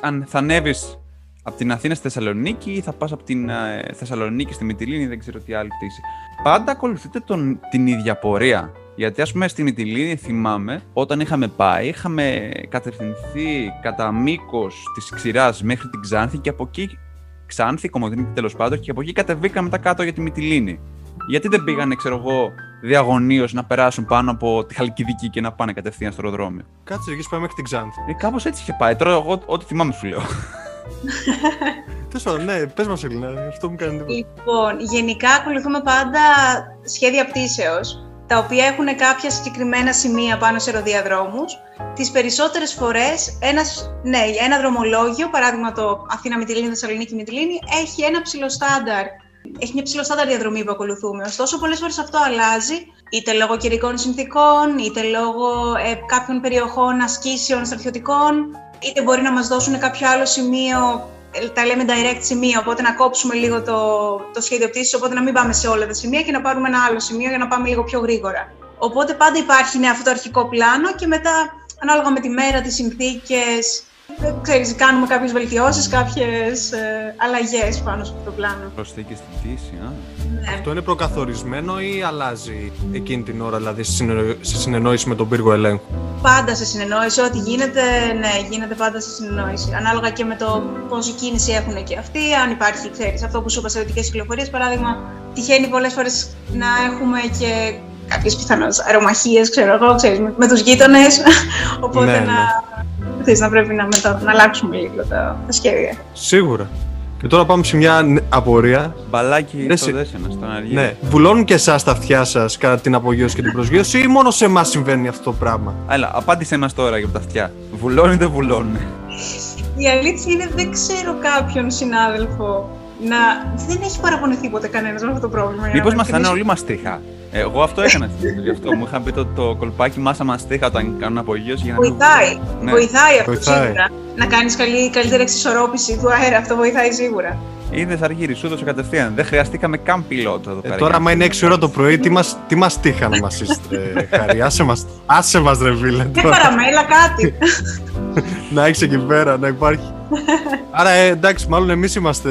αν θα ανέβεις από την Αθήνα στη Θεσσαλονίκη ή θα πας από την ε, Θεσσαλονίκη στη Μυτιλίνη, δεν ξέρω τι άλλη πτήση. Πάντα ακολουθείτε τον, την ίδια πορεία. Γιατί, ας πούμε, στη Μυτιλίνη θυμάμαι, όταν είχαμε πάει, είχαμε κατευθυνθεί κατά μήκος της ξηράς μέχρι την Ξάνθη και από εκεί. Ξάνθη, Κομωτινή τέλος πάντων, και από εκεί κατεβήκαμε μετά κάτω για τη Μυτιλίνη. Γιατί δεν πήγανε, ξέρω εγώ, διαγωνίως να περάσουν πάνω από τη Χαλκιδική και να πάνε κατευθείαν στο αεροδρόμιο; Κάτσε, εκεί πάμε μέχρι την Ξάνθη. Ε, Κάπως έτσι είχε πάει. Τώρα, εγώ ό,τι θυμάμαι σου λέω. Τέλος ναι, πες μας, Ελίνα, αυτό μου κάνει εντύπωση. Λοιπόν, γενικά ακολουθούμε πάντα σχέδια πτήσεως, τα οποία έχουν κάποια συγκεκριμένα σημεία πάνω σε αεροδιαδρόμου. Τις περισσότερες φορές, ναι, ένα δρομολόγιο, παράδειγμα το Αθήνα Μητυλίνη, Θεσσαλονίκη Μητυλίνη, έχει ένα ψηλό στάνταρ έχει μια ψηλοστάτα διαδρομή που ακολουθούμε. Ωστόσο, πολλές φορές αυτό αλλάζει, είτε λόγω καιρικών συνθήκων, είτε λόγω ε, κάποιων περιοχών ασκήσεων στρατιωτικών, είτε μπορεί να μας δώσουν κάποιο άλλο σημείο, ε, τα λέμε direct σημεία, οπότε να κόψουμε λίγο το, το σχέδιο πτήσης, οπότε να μην πάμε σε όλα τα σημεία και να πάρουμε ένα άλλο σημείο για να πάμε λίγο πιο γρήγορα. Οπότε πάντα υπάρχει ναι, αυτό το αρχικό πλάνο και μετά ανάλογα με τη μέρα, τις συνθήκες, ξέρεις, κάνουμε κάποιες βελτιώσεις, κάποιες ε, αλλαγές πάνω σε αυτό το πλάνο. Προσθήκη στην πτήση, α. Ναι. Αυτό είναι προκαθορισμένο ή αλλάζει εκείνη την ώρα, δηλαδή σε συνεννόηση με τον πύργο ελέγχου; Πάντα σε συνεννόηση, ό,τι γίνεται, ναι, γίνεται πάντα σε συνεννόηση. Ανάλογα και με το πόση κίνηση έχουν και αυτοί, αν υπάρχει, ξέρεις, αυτό που σου είπα σε κυκλοφορίες, παράδειγμα, τυχαίνει πολλές φορές να έχουμε και κάποιες πιθανώς αερομαχίες, ξέρω εγώ, ξέρεις, με, με τους γείτονες, οπότε Ναι, ναι. Να, ξέρεις, να πρέπει να, μετα, να αλλάξουμε λίγο τα, τα σχέδια. Σίγουρα. Και τώρα πάμε σε μια νε- απορία. Μπαλάκι Ρε, στο συ- δέσαινα, στον αργύριο. Ναι, βουλώνουν και εσάς τα αυτιά σας κατά την απογείωση και την προσγείωση ή μόνο σε εμάς συμβαίνει αυτό το πράγμα; Έλα, απάντησέ μας τώρα για τα αυτιά. Βουλώνει ή δεν βουλώνει. Η αλήθεια είναι δεν ξέρω κάποιον συνάδελφο να δεν έχει παραπονεθεί ποτέ κανένας με αυτό το πρόβλημα. για να Μήπως με μας θα είναι θυμίσει. όλοι μαστίχα. Εγώ αυτό έκανα στη ζωή, γι' αυτό μου είχαν πει το, το κολπάκι μάσα μαστίχα όταν κάνουν απογείωση για να μην Βοηθάει. Ναι. Βοηθάει αυτό Βοηθάει. σίγουρα. Να κάνεις καλή, καλύτερη εξισορρόπηση του αέρα. Αυτό βοηθάει σίγουρα. Είδε αργύρι, σου έδωσε κατευθείαν. Δεν χρειαστήκαμε καν πιλότο εδώ Ε, πέρα. τώρα, άμα είναι 6 ώρα το πρωί, τι μα τι μας τύχα να μας είστε, Χάρη; Άσε μα άσε μας, ρε φίλε. Μια τώρα. καραμέλα, κάτι. να έχεις εκεί πέρα, να υπάρχει. Άρα, ε, εντάξει, μάλλον εμείς είμαστε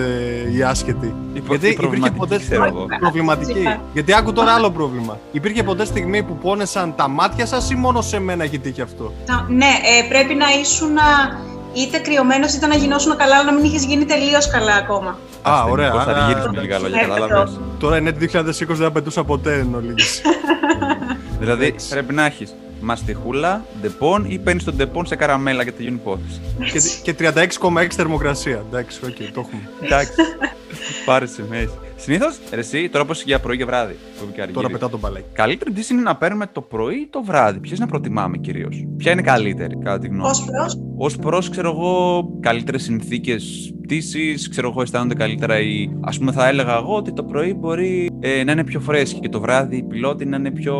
οι άσχετοι. Η προ- Γιατί η υπήρχε προβληματική, ποτέ ξέρω εγώ. προβληματική. Φυσικά. Γιατί άκου τώρα άλλο πρόβλημα. Υπήρχε ποτέ στιγμή που πόνεσαν τα μάτια σας ή μόνο σε μένα έχει τύχει αυτό; Τα- ναι, ε, πρέπει να ήσουν α, είτε κρυωμένος είτε να γινώσουν καλά, αλλά να μην είχες γίνει τελείως καλά ακόμα. Α, ωραία. Πώς άρα- αργύρισε με λίγα λόγια, Ε, κατάλαβες; Τώρα είναι 2020 δεν απαιτούσα ποτέ εν ολίγης. Δηλαδή Εντάξει. πρέπει να έχεις μαστιχούλα, ντεπών ή παίρνεις τον ντεπών σε καραμέλα για την υπόθεση. και, και 36,6 θερμοκρασία. Εντάξει, οκ, το έχουμε. Εντάξει. Πάρε σε μέση. Συνήθως, εσύ, τώρα πώ για πρωί και βράδυ. Που είπε και Τώρα αργύρι. πετά τον μπαλάκι. Καλύτερη πτήση είναι να παίρνουμε το πρωί ή το βράδυ. Ποιες να προτιμάμε κυρίως; Ποια είναι καλύτερη, κατά τη γνώμη Ως προς, Ω προς, ξέρω εγώ, καλύτερες συνθήκες πτήσης, ξέρω εγώ, αισθάνονται καλύτερα οι. Α πούμε, θα έλεγα εγώ ότι το πρωί μπορεί ε, να είναι πιο φρέσκοι και το βράδυ οι πιλότοι να είναι πιο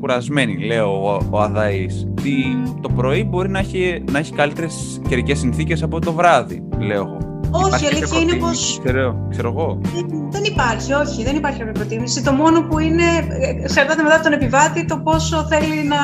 κουρασμένοι, λέω ο, ο Αδαή. Ότι το πρωί μπορεί να έχει, να έχει καλύτερες καιρικές συνθήκες από το βράδυ, λέω εγώ. όχι, Υπάρχει η κάποια αλήθεια είναι προτίμηση, πως Ξέρω, ξέρω εγώ. δεν, δεν υπάρχει, όχι, δεν υπάρχει κάποια προτίμηση. Το μόνο που είναι, ε, εξαρτάται μετά από τον επιβάτη, το πόσο θέλει να,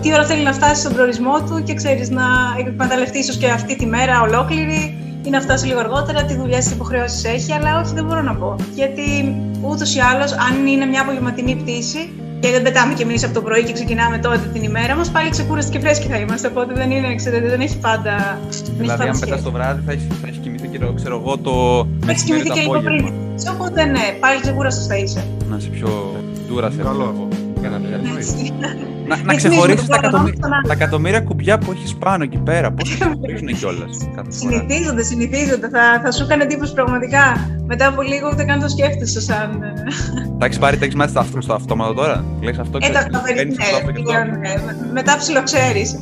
τι ώρα θέλει να φτάσει στον προορισμό του και ξέρεις να εκμεταλλευτεί ίσως και αυτή τη μέρα ολόκληρη ή να φτάσει λίγο αργότερα, τι δουλειά, τις υποχρεώσεις έχει, αλλά όχι, δεν μπορώ να πω. Γιατί ούτως ή άλλως, αν είναι μια απογευματινή πτήση και δεν πετάμε κι εμείς από το πρωί και ξεκινάμε τότε την ημέρα μας, πάλι ξεκούραστοι και φρέσκοι θα είμαστε. Οπότε δεν είναι, ξέρετε, δεν έχει πάντα. δεν έχει Δηλαδή, πάντα αν πετάς σχέση. το βράδυ, θα έχεις, θα έχεις κοιμηθεί και ξέρω εγώ το. Θα έχεις μεσημέρι κοιμηθεί το και λίγο απόγευμα. πριν. Οπότε ναι, πάλι ξεκούραστος θα είσαι. Να είσαι πιο ντούρα σε Καλό. Αυτό. Για να μην Έτσι. Να, να Μην ξεχωρίσει θυμίζουμε τα, το όνομα εκατομμύρια- στον άλλο. τα εκατομμύρια κουμπιά που έχεις πάνω εκεί πέρα. Πώς θα ξεχωρίσουν κιόλας κάθε φορά; Συνηθίζονται, συνηθίζονται. Θα, θα σου έκανε εντύπωση πραγματικά. Μετά από λίγο ούτε καν το σκέφτεσαι σαν. ε, Τα έχεις πάρει, τα έχεις μάθει στο, αυτο- στο αυτόματο τώρα; Λες αυτό και Ε, τα τα παίρνεις ναι, αυτό, αυτό και αυτό. πλέον, ναι. Μετά ψιλοξέρεις.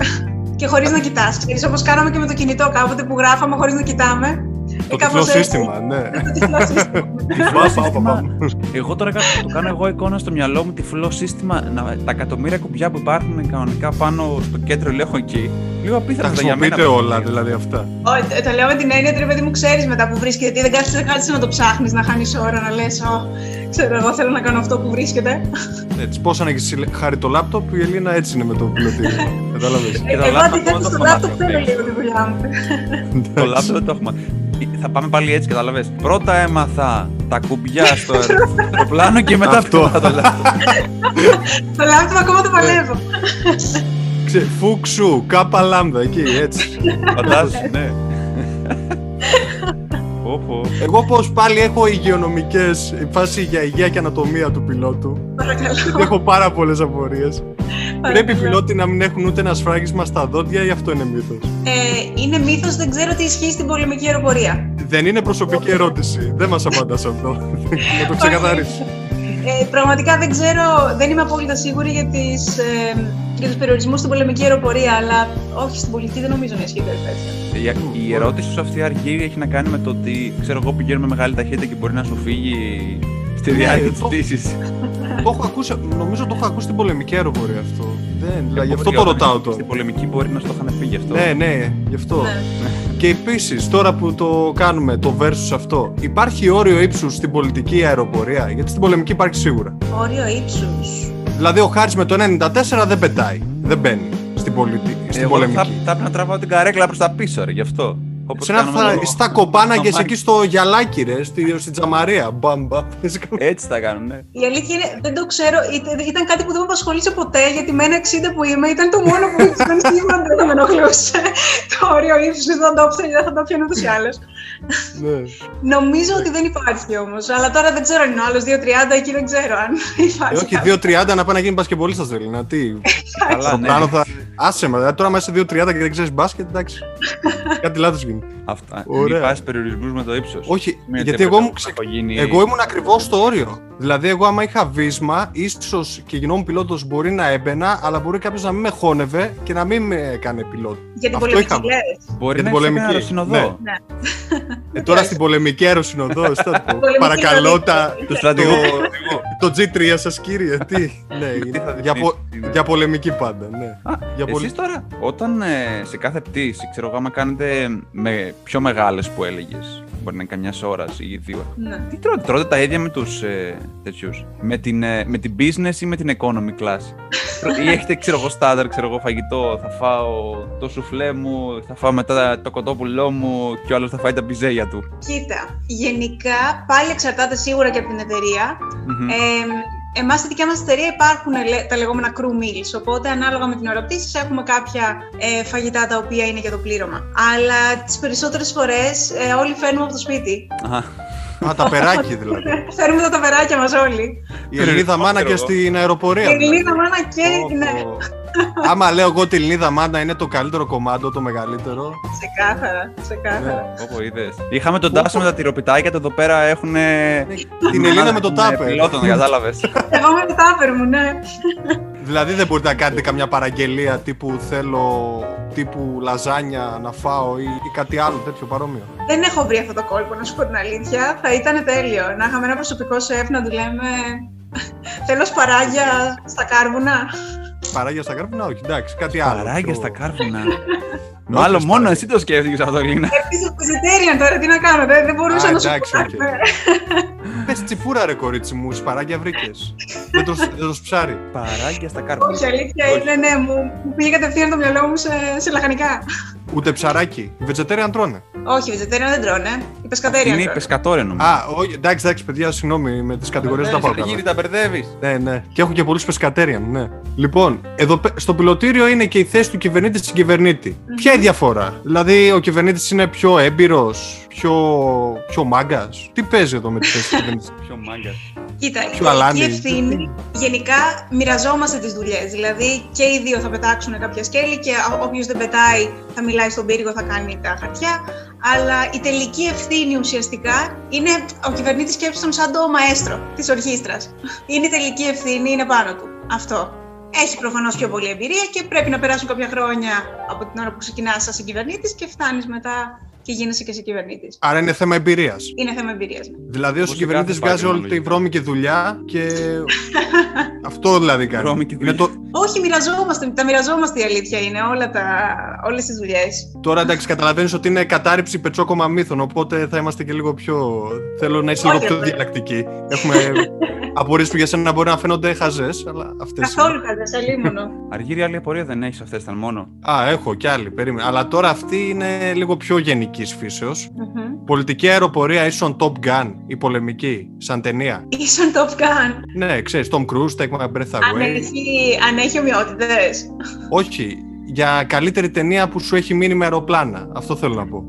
και χωρίς να κοιτάς. Ξέρεις, όπως κάναμε και με το κινητό κάποτε που γράφαμε χωρίς να κοιτάμε. Το Ε, κάπως τυφλό έτσι. σύστημα, ναι. Το τυφλό σύστημα. Πάμε, πάμε, πάμε. Εγώ τώρα κάνω- το κάνω εγώ εικόνα στο μυαλό μου τυφλό σύστημα. Να, τα εκατομμύρια κουμπιά που υπάρχουν κανονικά πάνω στο κέντρο ελέγχου εκεί. Λίγο Τα απίθανο για μένα. χρησιμοποιείτε όλα, δηλαδή αυτά. Όχι, το- το λέω με την έννοια ότι ρε παιδί μου ξέρεις μετά που βρίσκεται. Γιατί δεν κάθεσαι, δεν κάθεσαι να το ψάχνεις, να χάνεις ώρα, να λες: Ω, ξέρω, εγώ θέλω να κάνω αυτό που βρίσκεται. Έτσι, πώς αν έχεις συλλε- χάρη το λάπτοπ, η Ελίνα έτσι είναι με το πιλωτήριο. Κατάλαβες. Και το Εγώ λάπτοπ αντιθέτω ακόμα το στο έχω λάπτοπ μάθει, θέλω ναι. λίγο τη δουλειά μου. Το λάπτοπ δεν το έχουμε. Θα πάμε πάλι έτσι, κατάλαβες. Πρώτα έμαθα τα κουμπιά στο αεροπλάνο και μετά Αυτό. αυτό το λάπτοπ. Το λάπτοπ ακόμα το παλεύω. Ξε- Φούξου, κάπα λάμδα, εκεί, έτσι. Φαντάζεσαι, ναι. Πω, πω. Εγώ πως πάλι έχω υγειονομικές, η φάση για υγεία και ανατομία του πιλότου. Παρακαλώ. Γιατί έχω πάρα πολλές απορίες. Πρέπει οι Παρακαλώ. πιλότοι να μην έχουν ούτε ένα σφράγισμα στα δόντια ή αυτό είναι μύθος; Ε, είναι μύθος, δεν ξέρω τι ισχύει στην πολεμική αεροπορία. Δεν είναι προσωπική ερώτηση. Δεν μας απαντάς αυτό. να το ξεκαθαρίσεις. Ε, πραγματικά δεν ξέρω, δεν είμαι απόλυτα σίγουρη για, τις, ε, για τους περιορισμούς στην πολεμική αεροπορία, αλλά όχι στην πολιτική δεν νομίζω να ισχύει κάτι τέτοιο. Η, η ερώτηση σου αυτή αργή έχει να κάνει με το ότι ξέρω εγώ πηγαίνουμε με μεγάλη ταχύτητα και μπορεί να σου φύγει στη διάρκεια της το- πτήσης. το έχω ακούσει, νομίζω το έχω ακούσει στην πολεμική αεροπορία αυτό. Δεν, δηλαδή, γι' αυτό το ρωτάω τώρα. Στην πολεμική μπορεί να στο είχαν πει γι' αυτό. Ναι, ναι, γι' αυτό. Ναι. Και επίσης, τώρα που το κάνουμε το versus αυτό, υπάρχει όριο ύψους στην πολιτική αεροπορία; Γιατί στην πολεμική υπάρχει σίγουρα. Όριο ύψους. Δηλαδή, ο Χάρης με το 94 δεν πετάει. Δεν μπαίνει στην, πολιτι... στην Εγώ θα, πολεμική. θα πρέπει να τραβάω την καρέκλα προς τα πίσω, ρε, γι' αυτό. Όπως Σένα κάνουμε θα, εδώ. στα κομπάναγες Στο εκεί στο γυαλάκι ρε, στη, στην τζαμαρία. Μπαμ, μπαμ. Έτσι τα κάνουν, ναι. Η αλήθεια είναι, δεν το ξέρω, ήταν, ήταν κάτι που δεν με απασχολήσε ποτέ, γιατί με ένα 60 που είμαι ήταν το μόνο που ήταν σίγουρα δεν θα με ενοχλούσε. το όριο ύψους δεν θα το ψάχνει, δεν θα το πιάνω ούτως ή άλλως. Ναι. Νομίζω ότι δεν υπάρχει όμως. Αλλά τώρα δεν ξέρω αν είναι ο άλλος 2.30, εκεί δεν ξέρω αν Ε, υπάρχει. όχι, 2.30 να πάει να γίνει μπασκεμπολίστας θέλει. Να τι. Καλά, Στο ναι. πλάνο θα. Άσε με, δηλαδή τώρα μέσα σε 2.30 και δεν ξέρεις μπάσκετ, εντάξει. Κάτι λάθος γίνει. Αυτά. Ωραία. Μην πας περιορισμούς με το ύψος. Όχι, Σημαίνει γιατί ότι εγώ, μου έπρεπε ξε... να έχω γίνει- εγώ ήμουν ακριβώς στο όριο. Δηλαδή, εγώ άμα είχα βίσμα, ίσως και γινόμουν πιλότος μπορεί να έμπαινα, αλλά μπορεί κάποιος να μην με χώνευε και να μην με έκανε πιλότο. Για την Αυτό πολεμική είχαμε. λες. Μπορεί για να την είσαι πολεμική. αεροσυνοδό. Ναι. Ε, τώρα στην πολεμική αεροσυνοδό, θα το πω. Πολεμική Παρακαλώ δηλαδή. τα, Του στρατηγού. το, το G3 σας κύριε, τι; ναι, Τι θα για, πο- δείχνεις, για πολεμική πάντα, ναι. Α, Για εσείς πολ- τώρα, όταν ε, σε κάθε πτήση, ξέρω εγώ, άμα κάνετε με πιο μεγάλες που έλεγες, μπορεί να είναι καμιάς ώρας ή δύο, Ναι. τι τρώτε, τρώτε τα ίδια με τους ε, τέτοιους, με την, ε, με την business ή με την economy class; ή έχετε, ξέρω εγώ, στάνταρ, ξέρω εγώ, φαγητό, θα φάω το σουφλέ μου, θα φάω μετά το κοτόπουλό μου και ο άλλος θα φάει τα μπιζέλια του. Κοίτα, γενικά πάλι εξαρτάται σίγουρα και από την εταιρεία. Μμμ. Ε, Εμάς στη δικιά μας εταιρεία υπάρχουν λέ- τα λεγόμενα crew meals, οπότε ανάλογα με την ώρα πτήσης έχουμε κάποια ε, φαγητά τα οποία είναι για το πλήρωμα. Αλλά τις περισσότερες φορές ε, όλοι φέρνουμε από το σπίτι. Αχα. Α, τα περάκι δηλαδή. Φέρνουμε τα ταβεράκια μας όλοι. Η Ελληνίδα μάνα και στην αεροπορία. Η δηλαδή. Ελληνίδα μάνα Πω, και... Ναι, πω. Άμα λέω εγώ ότι η Ελληνίδα μάνα είναι το καλύτερο κομμάτι, το μεγαλύτερο. ξεκάθαρα, ξεκάθαρα. Όπω είδες. Είχαμε τον Τάσο με τα τυροπιτάκια, το εδώ πέρα έχουν. Την Ελίνα με το τάπερ. Πιλότον, κατάλαβες. Εγώ με το τάπερ μου, ναι. Δηλαδή δεν μπορείτε να κάνετε καμιά παραγγελία τύπου θέλω τύπου λαζάνια να φάω ή, ή κάτι άλλο τέτοιο παρόμοιο; Δεν έχω βρει αυτό το κόλπο, να σου πω την αλήθεια. Θα ήταν τέλειο να είχαμε ένα προσωπικό σεφ να του λέμε Θέλω σπαράγια στα κάρβουνα; Σπαράγια στα κάρβουνα, όχι, εντάξει, κάτι άλλο. Σπαράγια πιο- στα κάρβουνα. Μάλλον Όχι, μόνο σπαράγια. εσύ το σκέφτηκες αυτό, Λίνα. Επίσης, vegetarian τώρα, τι να κάνω, δεν, δεν μπορούσα Α, να σου εντάξει, πω. οκ. Πες τσιπούρα ρε κορίτσι μου, σπαράγια βρήκες. δεν το, δεν το ψάρι. Σπαράγια στα κάρβουνα. Όχι, αλήθεια Όχι. είναι, ναι, μου, μου πήγε κατευθείαν το μυαλό μου σε, σε λαχανικά. Ούτε ψαράκι. Vegetarian τρώνε. Όχι, vegetarian δεν τρώνε. Οι pescatarian Είναι η τρώνε. πεσκατόρια νομίζω. Α, όχι, εντάξει, εντάξει, παιδιά, συγγνώμη με τις κατηγορίες δεν τα πάω καλά. Γύρι, τα μπερδεύεις. Ναι, ναι. Και έχω και πολλούς πεσκατέριαν, ναι. Λοιπόν, εδώ πέ- στο πιλωτήριο είναι και η θέση του κυβερνήτη στην κυβερνήτη. Ποια είναι η διαφορά, Δηλαδή, ο κυβερνήτης είναι πιο έμπειρος, πιο, πιο μάγκας; Τι παίζει εδώ με τη θέση του κυβερνήτη; Πιο μάγκας. Κοίτα, η Πιο αλάνι. τελική ευθύνη γενικά μοιραζόμαστε τις δουλειές. Δηλαδή και οι δύο θα πετάξουν κάποια σκέλη και όποιος δεν πετάει θα μιλάει στον πύργο, θα κάνει τα χαρτιά. Αλλά η τελική ευθύνη ουσιαστικά είναι ο κυβερνήτης σκέψης τον σαν το μαέστρο της ορχήστρας. Είναι η τελική ευθύνη, είναι πάνω του. Αυτό. Έχει προφανώς πιο πολλή εμπειρία και πρέπει να περάσουν κάποια χρόνια από την ώρα που ξεκινάς σαν συγκυβερνήτης και φτάνεις μετά και γίνεσαι και συγκυβερνήτη. Άρα είναι θέμα εμπειρίας. Είναι θέμα εμπειρίας. Δηλαδή, ο Όπως σε κυβερνήτη κάθε βγάζει όλη επάγγελμα, τη βρώμικη δουλειά και. Αυτό δηλαδή κάνει. Βρώμικη Είναι το... Όχι, μοιραζόμαστε, τα μοιραζόμαστε η αλήθεια είναι όλα τα, όλες τις δουλειές. Τώρα εντάξει, καταλαβαίνεις ότι είναι κατάρριψη πετσόκομα μύθων, οπότε θα είμαστε και λίγο πιο. Θέλω να είσαι λίγο Όχι, πιο ρε. διαλλακτική. Έχουμε απορίε που για σένα μπορεί να φαίνονται χαζές, αλλά αυτές. Καθόλου χαζές, αλίμονο. Αργύρι άλλη απορία δεν έχεις αυτές, ήταν μόνο. Α, έχω κι άλλη, περίμενα. Αλλά τώρα αυτή είναι λίγο πιο γενικής φύσεως. Μμμ. Πολιτική αεροπορία ίσον Top Gun, η πολεμική, σαν ταινία. Ήσουν Top Gun. Ναι, ξέρεις, Tom Cruise, Take My Breath Αν Away. έχει, αν έχει ομοιότητες. Όχι, για καλύτερη ταινία που σου έχει μείνει με αεροπλάνα. Αυτό θέλω να πω. Α,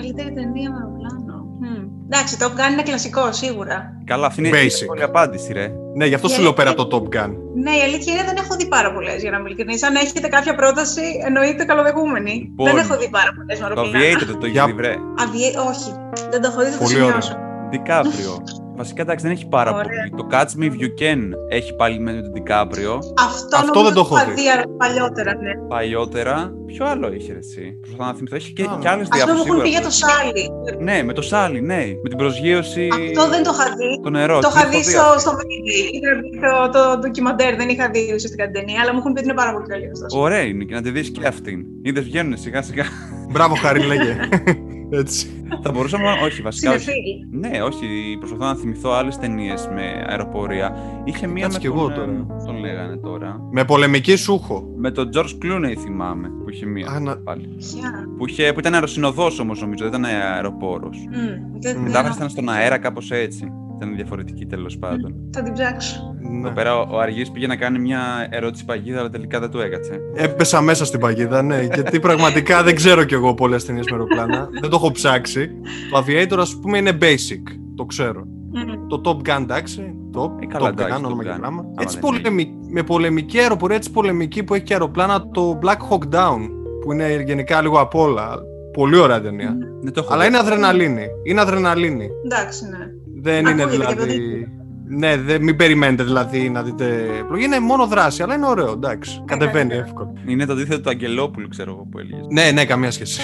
καλύτερη ταινία με αεροπλάνο. Μμ. Εντάξει, Top Gun είναι κλασικό, σίγουρα. Καλά, αυτή είναι Basic. η εύκολη απάντηση, ρε. Ναι, γι' αυτό σου Και- λέω πέρα από το Top Gun. Ναι, η αλήθεια είναι δεν έχω δει πάρα πολλές για να είμαι ειλικρινής. Αν έχετε κάποια πρόταση, εννοείται καλοδεχούμενη. Λοιπόν, δεν έχω δει πάρα πολλές με Το αεροπλάνα. Aviator το έχεις Για- δει, βρε. Αβιέ- όχι, δεν το έχω δει, θα το Πολύ ωραίο. σημειώσω. Ντικάπριο. Βασικά εντάξει δεν έχει πάρα Ωραία. πολύ. Το Catch Me If You Can έχει πάλι με τον Ντικάπριο. Αυτό, Αυτό νομίζω δεν το έχω είχα δει. δει αρα- παλιότερα, ναι. Παλιότερα. Ποιο άλλο είχε ρε, εσύ; Προσπαθώ να θυμηθώ. Έχει και, Α, και άλλες Αυτό διάφορες. μου έχουν πει για το Σάλι. Ναι, με το Σάλι, ναι. Με την προσγείωση. Αυτό δεν το είχα δει. Το νερό. Το την είχα έχω δει δει στο, αυτή. στο Movie. Είχα δει το, το ντοκιμαντέρ, δεν είχα δει ουσιαστικά την ταινία, αλλά μου έχουν πει ότι είναι πάρα πολύ καλή ωστόσο. Ωραία είναι και να τη δεις και αυτήν. Είδες βγαίνουν σιγά σιγά. Μπράβο, Χαρή, λέγε. Έτσι. Θα μπορούσαμε να. Όχι, βασικά. Όχι. Συνεφίλ. Ναι, όχι. Προσπαθώ να θυμηθώ άλλες ταινίες με αεροπορία. Είχε μία Κάτσε με κι εγώ τον, τώρα. ε, Τον λέγανε τώρα. Με πολεμική σούχο. Με τον George Clooney θυμάμαι που είχε μία. Α, να- πάλι. Ποια; Που, είχε, που ήταν αεροσυνοδός όμως νομίζω, δεν ήταν αεροπόρος. Μμ, δεν- Μ. Μετάφραση δεν- ήταν στον αέρα, κάπως έτσι. Ήταν διαφορετική τέλος πάντων. Θα την ψάξω. Ναι. Εδώ πέρα ο, ο Αργής πήγε να κάνει μια ερώτηση παγίδα, αλλά τελικά δεν του έκατσε. Έπεσα μέσα στην παγίδα, ναι. Γιατί πραγματικά δεν ξέρω κι εγώ πολλές ταινίες με αεροπλάνα. δεν το έχω ψάξει. Το Aviator, ας πούμε, είναι basic. Το ξέρω. Μμ. Το Top Gun, εντάξει. Top, Ε, καλά, Top εντάξει, Gun, όνομα Top και Gun. πράγμα. Άμα Έτσι δεν πολεμι... με πολεμική αεροπορία, έτσι πολεμική που έχει και αεροπλάνα, το Black Hawk Down. Που είναι γενικά λίγο απ' όλα. Πολύ ωραία ταινία. Δεν το έχω Αλλά δει. είναι αδρεναλίνη. Είναι αδρεναλίνη. Εντάξει, ναι. Δεν είναι Ακούγεται και από δηλαδή. Ναι, δεν, μην περιμένετε δηλαδή να δείτε. πλογή. Είναι μόνο δράση, αλλά είναι ωραίο, εντάξει. Κατεβαίνει καλά. εύκολα. Είναι το αντίθετο του Αγγελόπουλου, ξέρω εγώ που έλεγες. Ναι, ναι, καμία σχέση.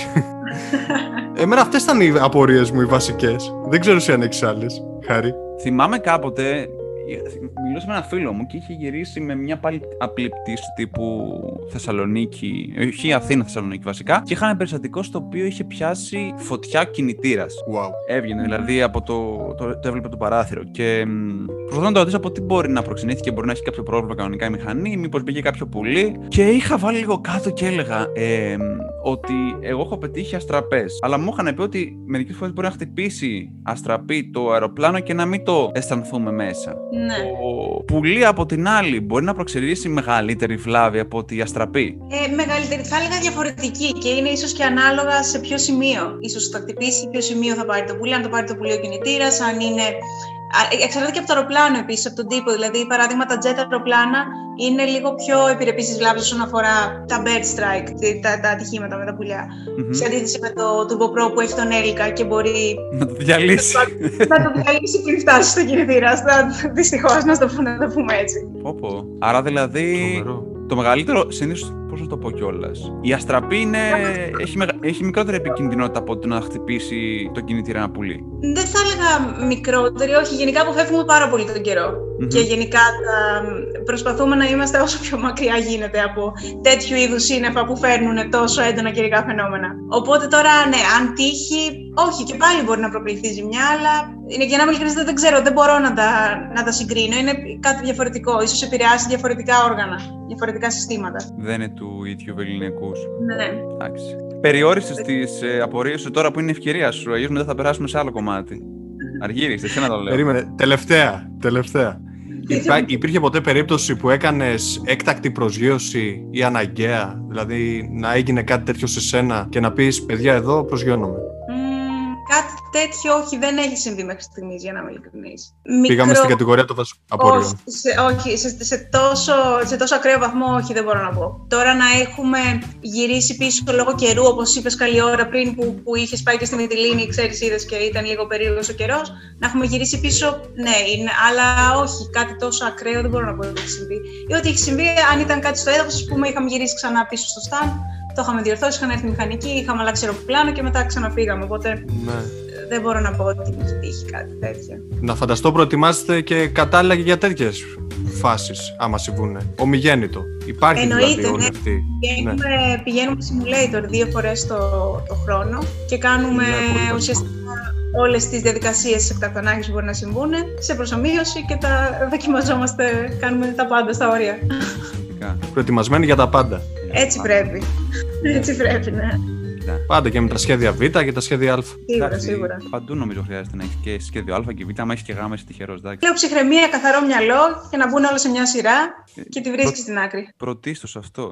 Εμένα αυτές ήταν οι απορίες μου οι βασικές. Δεν ξέρω εσύ αν έχεις άλλες. Χάρη. Θυμάμαι κάποτε, μιλούσα με ένα φίλο μου και είχε γυρίσει με μια πάλι απλή πτήση τύπου Θεσσαλονίκη, όχι Αθήνα Θεσσαλονίκη βασικά, και είχαν περιστατικό στο οποίο είχε πιάσει φωτιά κινητήρας. Wow. Έβγαινε δηλαδή από το, το, το έβλεπε το παράθυρο. Και μ, προσπαθώ να το ρωτήσω από τι μπορεί να προξενήθηκε, μπορεί να έχει κάποιο πρόβλημα κανονικά η μηχανή, μήπως μπήκε κάποιο πουλί. Και είχα βάλει λίγο κάτω και έλεγα ε, μ, ότι εγώ έχω πετύχει αστραπές. Αλλά μου είχαν πει ότι μερικές φορές μπορεί να χτυπήσει αστραπή το αεροπλάνο και να μην το αισθανθούμε μέσα. Ναι. Το πουλί από την άλλη μπορεί να προξενήσει μεγαλύτερη βλάβη από ότι η αστραπή; Ε, μεγαλύτερη, θα έλεγα διαφορετική και είναι ίσως και ανάλογα σε ποιο σημείο. Ίσως θα χτυπήσει, ποιο σημείο θα πάρει το πουλί, αν το πάρει το πουλί ο κινητήρας, αν είναι. Α, Εξαρτάται και από το αεροπλάνο επίσης, από τον τύπο. Δηλαδή, παράδειγμα, τα jet αεροπλάνα είναι λίγο πιο επιρρεπείς στις βλάβες όσον αφορά τα bird strike, τι- τα, τα ατυχήματα με τα πουλιά. Μμμ. Σε αντίθεση με το Turbo Pro που έχει τον Έλικα και μπορεί Να το διαλύσει. να το διαλύσει πριν φτάσει στο κινητήρα. Δυστυχώς, να το, πούμε- να το πούμε έτσι. Πω, πω. Άρα δηλαδή Τρομερό. το μεγαλύτερο συνήθως. Πώς να το πω κιόλας. Η αστραπή είναι, έχει, μεγα- έχει μικρότερη επικίνδυνοτητα από το να χτυπήσει το κινητήρα ένα πουλί. Δεν θα έλεγα μικρότερη, όχι. Γενικά αποφεύγουμε πάρα πολύ τον καιρό. Μμμ. Και γενικά τα... προσπαθούμε να είμαστε όσο πιο μακριά γίνεται από τέτοιου είδους σύννεφα που φέρνουν τόσο έντονα καιρικά φαινόμενα. Οπότε τώρα, ναι, αν τύχει, όχι, και πάλι μπορεί να προκληθεί ζημιά, αλλά είναι για να είμαι ειλικρινής, δεν ξέρω, δεν μπορώ να τα, να τα συγκρίνω. Είναι κάτι διαφορετικό. Ίσως επηρεάσει διαφορετικά όργανα, διαφορετικά συστήματα. Δεν είναι του ίδιου ελληνικού. Ναι. Εντάξει. Περιόρισε τις ε, απορίες σου τώρα που είναι η ευκαιρία σου. Αλλιώ μετά θα περάσουμε σε άλλο κομμάτι. Αργύρισε, εσύ να το λέω. Περίμενε. Τελευταία. Τελευταία. Υπά, υπήρχε ποτέ περίπτωση που έκανες έκτακτη προσγείωση ή αναγκαία, δηλαδή να έγινε κάτι τέτοιο σε σένα και να πεις «Παιδιά, εδώ προσγειώνομαι». Μμμ, κάτι τέτοιο όχι, δεν έχει συμβεί μέχρι στιγμής, για να είμαι ειλικρινής. Πήγαμε στην κατηγορία των βασ- απορριών. Όχι, σε, όχι σε, σε, τόσο, σε τόσο ακραίο βαθμό όχι, δεν μπορώ να πω. Τώρα να έχουμε γυρίσει πίσω λόγω καιρού, όπως είπες καλή ώρα πριν που, που είχες πάει και στη Μυτιλίνη, ξέρεις, είδες και ήταν λίγο περίεργος ο καιρός. Να έχουμε γυρίσει πίσω, ναι, είναι, αλλά όχι κάτι τόσο ακραίο δεν μπορώ να πω ότι έχει συμβεί. Ή ότι έχει συμβεί, αν ήταν κάτι στο έδαφος, ας πούμε, είχαμε γυρίσει ξανά πίσω στο stand, το είχαμε διορθώσει, είχαν έρθει μηχανικοί, είχαμε αλλάξει αεροπλάνο και μετά ξαναφύγαμε. Οπότε Ναι. ε, δεν μπορώ να πω ότι μου έχει τύχει κάτι τέτοιο. Να φανταστώ προετοιμάστε και κατάλληλα και για τέτοιες φάσεις, άμα συμβούνε. Ομιγέννητο. Υπάρχει Εννοείται, δηλαδή όλη ναι. αυτή. Ναι. Πηγαίνουμε, πηγαίνουμε simulator δύο φορές το, το χρόνο και κάνουμε Ναι, πολύ βασικό. ουσιαστικά όλες τις διαδικασίες εκτάκτου ανάγκης που μπορεί να συμβούν σε προσωμείωση και τα δοκιμαζόμαστε, κάνουμε τα πάντα στα όρια. Φυσικά. Προετοιμασμένοι για τα πάντα. Έτσι πρέπει. Έτσι πρέπει, ναι. Κοίτα. Πάντα και με τα σχέδια Β και τα σχέδια Α. Σίγουρα, Εντάξει, σίγουρα. Παντού νομίζω χρειάζεται να έχεις και σχέδιο Α και Β. Αν έχεις και Γ, είσαι τυχερός. Εντάξει. Λέω ψυχραιμία, καθαρό μυαλό και να μπουν όλα σε μια σειρά και τη βρίσκεις στην άκρη. Πρωτίστως αυτό.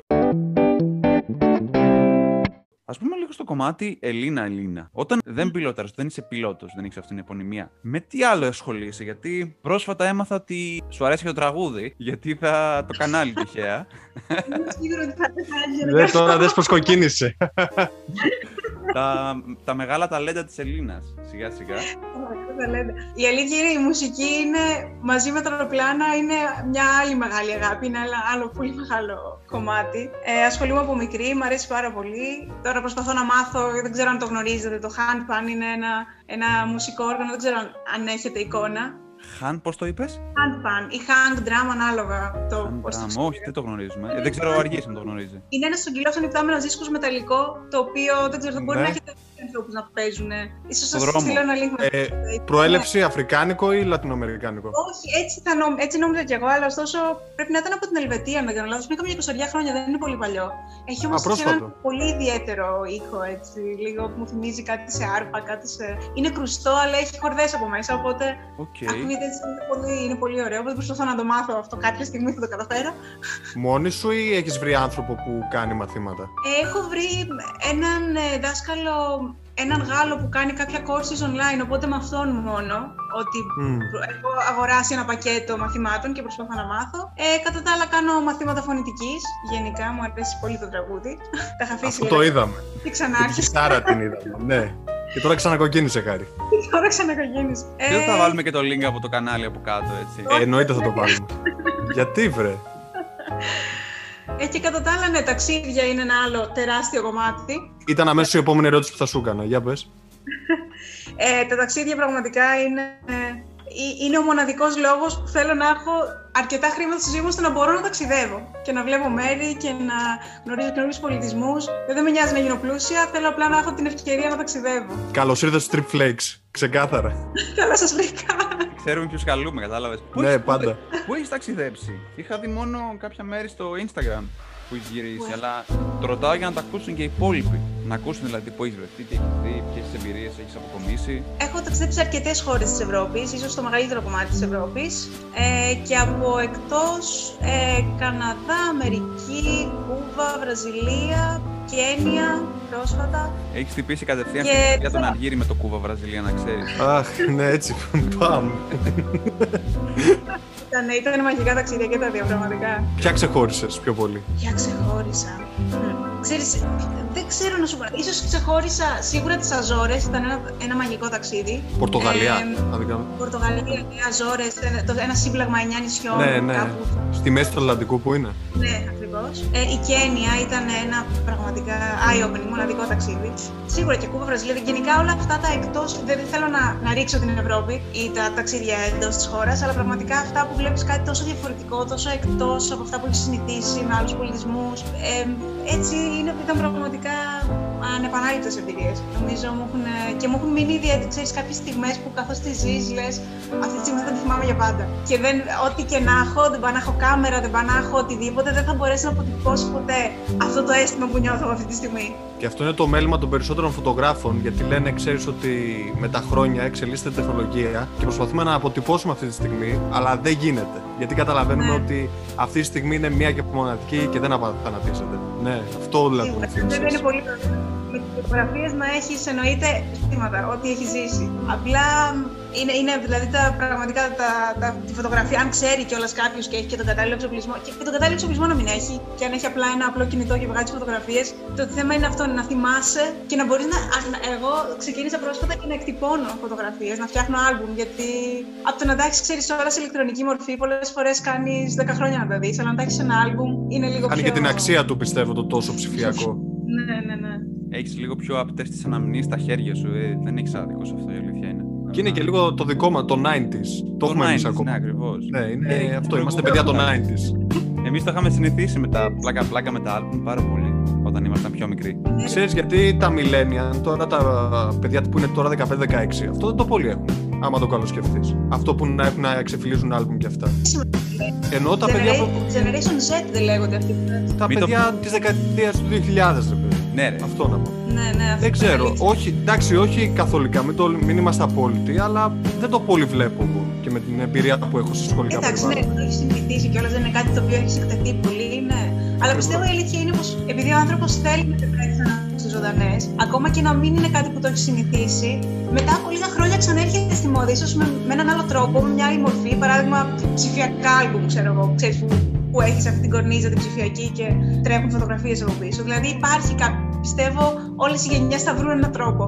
Α πούμε λίγο στο κομμάτι Ελίνα-Ελίνα. Όταν δεν πιλόταρες, δεν είσαι πιλότος, δεν έχεις αυτήν την επωνυμία, με τι άλλο ασχολείσαι, Γιατί πρόσφατα έμαθα ότι σου αρέσει και το τραγούδι, γιατί θα το κανάλι τυχαία. Είμαι σίγουρη ότι θα πεθάνει Δε, τώρα δες πως κοκκίνησε. τα, τα μεγάλα ταλέντα της Ελίνα. Σιγά σιγά. Τα λέτε. Η αλήθεια είναι η μουσική είναι μαζί με τα αεροπλάνα είναι μια άλλη μεγάλη αγάπη, είναι ένα άλλο πολύ μεγάλο κομμάτι. Ε, ασχολούμαι από μικρή, μου αρέσει πάρα πολύ. Τώρα προσπαθώ να μάθω, δεν ξέρω αν το γνωρίζετε, το handpan είναι ένα, ένα μουσικό όργανο, δεν ξέρω αν, αν έχετε εικόνα. Χαν, πώς το είπες; Handpan ή hang drum ανάλογα το πώς το Όχι, δεν το γνωρίζουμε. Ε, δεν ξέρω ο Αργής αν το γνωρίζει. Είναι ένας στρογγυλό ανυπτάμενο δίσκος μεταλλικό, το οποίο δεν ξέρω, μπορεί Ναι. να έχετε ανθρώπους να παίζουν. σω Στο σας δρόμο. στείλω ένα link με Ε, προέλευση αφρικάνικο ή λατινοαμερικάνικο; Όχι, έτσι, θα νο... έτσι νόμιζα κι εγώ, αλλά ωστόσο πρέπει να ήταν από την Ελβετία, αν δεν κάνω λάθος. Πριν καμιά 20 χρόνια, δεν είναι πολύ παλιό. Έχει όμως Α, πρόσφατο. έναν πολύ ιδιαίτερο ήχο, έτσι. Λίγο που μου θυμίζει κάτι σε άρπα, κάτι σε. Είναι κρουστό, αλλά έχει χορδές από μέσα, οπότε Οκ. ακούγεται έτσι. Είναι πολύ, είναι πολύ ωραίο. Οπότε προσπαθώ να το μάθω αυτό. Κάποια στιγμή θα το καταφέρω. Μόνη σου ή έχεις βρει άνθρωπο που κάνει μαθήματα; Έχω βρει έναν ε, δάσκαλο, έναν Γάλλο που κάνει κάποια courses online, οπότε με αυτόν μόνο, ότι Μμ. έχω αγοράσει ένα πακέτο μαθημάτων και προσπαθώ να μάθω. Ε, κατά τα άλλα κάνω μαθήματα φωνητικής, γενικά, μου αρέσει πολύ το τραγούδι. Τα είχα αφήσει Αυτό το λίγα είδαμε. και ξανά Την άρχισα, ψάρα την είδαμε. Ναι. Και τώρα ξανακοκκίνησε χάρη. τώρα ξανακογίνεις. Και δεν θα βάλουμε και το link από το κανάλι από κάτω, έτσι. Ε, εννοείται θα το βάλουμε. Γιατί βρε; Ε, και κατά τα άλλα, ναι, ταξίδια είναι ένα άλλο τεράστιο κομμάτι. Ήταν αμέσως η επόμενη ερώτηση που θα σου έκανα. Για πες. Ε, τα ταξίδια πραγματικά είναι, ε, είναι ο μοναδικός λόγος που θέλω να έχω αρκετά χρήματα στη ζωή μου ώστε να μπορώ να ταξιδεύω και να βλέπω μέρη και να γνωρίζω καινούριους πολιτισμούς. Δεν με νοιάζει να γίνω πλούσια, θέλω απλά να έχω την ευκαιρία να ταξιδεύω. Καλώς ήρθατε στο Trip Flakes. Ξεκάθαρα. Καλά σας βρήκα. Ξέρουμε ποιους καλούμε, κατάλαβες. Ναι, πάντα. Πού έχεις ταξιδέψει; Είχα δει μόνο κάποια μέρη στο Instagram που έχει γυρίσει, Πού; αλλά το ρωτάω για να τα ακούσουν και οι υπόλοιποι. Να ακούσουν δηλαδή που έχεις βρεθεί, τι έχεις δει, ποιες εμπειρίες έχεις αποκομίσει. Έχω ταξιδέψει σε αρκετές χώρες της Ευρώπης, ίσως το μεγαλύτερο κομμάτι της Ευρώπης. Ε, και από εκτός ε, Καναδά, Αμερική, Κούβα, Βραζιλία, Κένια πρόσφατα. Έχεις χτυπήσει κατευθείαν Και στην για τον τώρα- Αργύρι με το Κούβα Βραζιλία, να ξέρεις. Αχ, ναι, έτσι. Πάμε. Ήταν, ήταν μαγικά ταξίδια και τα δύο πραγματικά. Ποια ξεχώρισες πιο πολύ; Ποια ξεχώρισα. Μμ. Ξέρεις, δεν ξέρω να σου πω. Ίσως ξεχώρισα σίγουρα τις Αζόρες, ήταν ένα, ένα μαγικό ταξίδι. Πορτογαλία, Ε, αν δεν κάνω. Πορτογαλία, οι Αζόρες, ένα, το- ένα σύμπλαγμα 9 νησιών. Ναι, ναι. Κάπου, Στη μέση του Ατλαντικού που είναι; ναι, ακριβώς. Ε, η Κένια ήταν ένα πραγματικά eye-opening, μοναδικό ταξίδι. Σίγουρα και Κούβα, Βραζιλία, γενικά όλα αυτά τα εκτός, δεν θέλω να, να ρίξω την Ευρώπη ή τα ταξίδια εντός της χώρας, αλλά πραγματικά αυτά που βλέπεις κάτι τόσο διαφορετικό, τόσο εκτός από αυτά που έχεις συνηθίσει με άλλους πολιτισμούς. Ε, έτσι είναι, ήταν πραγματικά ανεπανάληπτες εμπειρίες. Νομίζω μου έχουν, και μου έχουν μείνει ιδιαίτερα, ξέρεις, κάποιες στιγμές που καθώς τις ζεις λες αυτή τη στιγμή θα τη θυμάμαι για πάντα. Και δεν, ό,τι και να έχω, δεν πάω να έχω κάμερα, δεν πάω να έχω οτιδήποτε, δεν θα μπορέσει να αποτυπώσει ποτέ αυτό το αίσθημα που νιώθω αυτή τη στιγμή. Και αυτό είναι το μέλημα των περισσότερων φωτογράφων, γιατί λένε, ξέρεις ότι με τα χρόνια εξελίσσεται η τεχνολογία και προσπαθούμε να αποτυπώσουμε αυτή τη στιγμή, αλλά δεν γίνεται. Γιατί καταλαβαίνουμε Ναι. ότι αυτή τη στιγμή είναι μία και μοναδική και δεν απαθανατίζεται. Ναι, αυτό δηλαδή μου Σίγουρα. Βέβαια είναι θύμισες. πολύ ωραίο. Με τι φωτογραφίες να έχεις εννοείται αισθήματα, ό,τι έχεις ζήσει. Απλά είναι, είναι δηλαδή τα πραγματικά τα, τα, τη φωτογραφία, αν ξέρει κιόλας κάποιος και έχει και τον κατάλληλο εξοπλισμό, και, και τον κατάλληλο εξοπλισμό να μην έχει, και αν έχει απλά ένα απλό κινητό και βγάζει φωτογραφίες, το θέμα είναι αυτό, να θυμάσαι και να μπορείς να. α- να- Εγώ ξεκίνησα πρόσφατα και να εκτυπώνω φωτογραφίες, να φτιάχνω άλμπουμ, γιατί από το να τα έχεις, ξέρεις όλα σε ηλεκτρονική μορφή, πολλές φορές κάνεις 10 χρόνια να τα δεις, αλλά να τα έχεις ένα άλμπουμ είναι λίγο Κάνει πιο. και την αξία του, πιστεύω, το τόσο ψηφιακό. Ναι, ναι, ναι. Έχεις λίγο πιο απτέ τι αναμνήσεις στα χέρια σου. Ε, δεν έχεις άδικο σε αυτό, η αλήθεια είναι. Και είναι και λίγο το δικό μα, το 90s. Το έχουμε εμείς 90s, ακόμα. Ναι, ακριβώς. Ναι, είναι Ε, αυτό. εγώ- Είμαστε παιδιά των 90s. Εμείς το είχαμε συνηθίσει με τα πλάκα-πλάκα με τα άλμπουμ πάρα πολύ όταν ήμασταν πιο μικροί. Ξέρεις γιατί τα millennial, τώρα τα παιδιά που είναι τώρα 15-16, αυτό δεν το πολύ έχουν. Άμα το καλώ σκεφτείς. Αυτό που να έχουν να ξεφυλίζουν άλμπουμ και αυτά. Ενώ τα παιδιά, που, Genera- Generation Z δεν λέγονται αυτοί. που- τα Μην το- παιδιά της δεκαετίας του 2000, ρε παιδί. Ναι, ρε. Αυτό να πω. Ναι, ναι, αυτό Δεν ξέρω. είναι αλήθεια. Όχι, εντάξει, όχι καθολικά, μην, το, μην είμαστε απόλυτοι, αλλά δεν το πολύ βλέπω εγώ και με την εμπειρία που έχω σε σχολικά Εντάξει, ναι, περιβάλλοντα. το έχεις συνηθίσει κιόλας, δεν είναι κάτι το οποίο έχεις εκτεθεί πολύ, ναι. Αλλά πιστεύω η αλήθεια είναι πως επειδή ο άνθρωπος θέλει να κρατάει τι ανάγκε ζωντανές, ακόμα και να μην είναι κάτι που το έχεις συνηθίσει, μετά από λίγα χρόνια ξανέρχεται στη μόδα, ίσως με, με έναν άλλο τρόπο, με μια άλλη μορφή. Παράδειγμα, ψηφιακά άλμπουμ, ξέρω εγώ, ξέρεις, που, που έχεις αυτή την κορνίζα την ψηφιακή και τρέχουν φωτογραφίες από πίσω. Δηλαδή υπάρχει κάποιο. Πιστεύω όλες οι γενιές θα βρουν έναν τρόπο.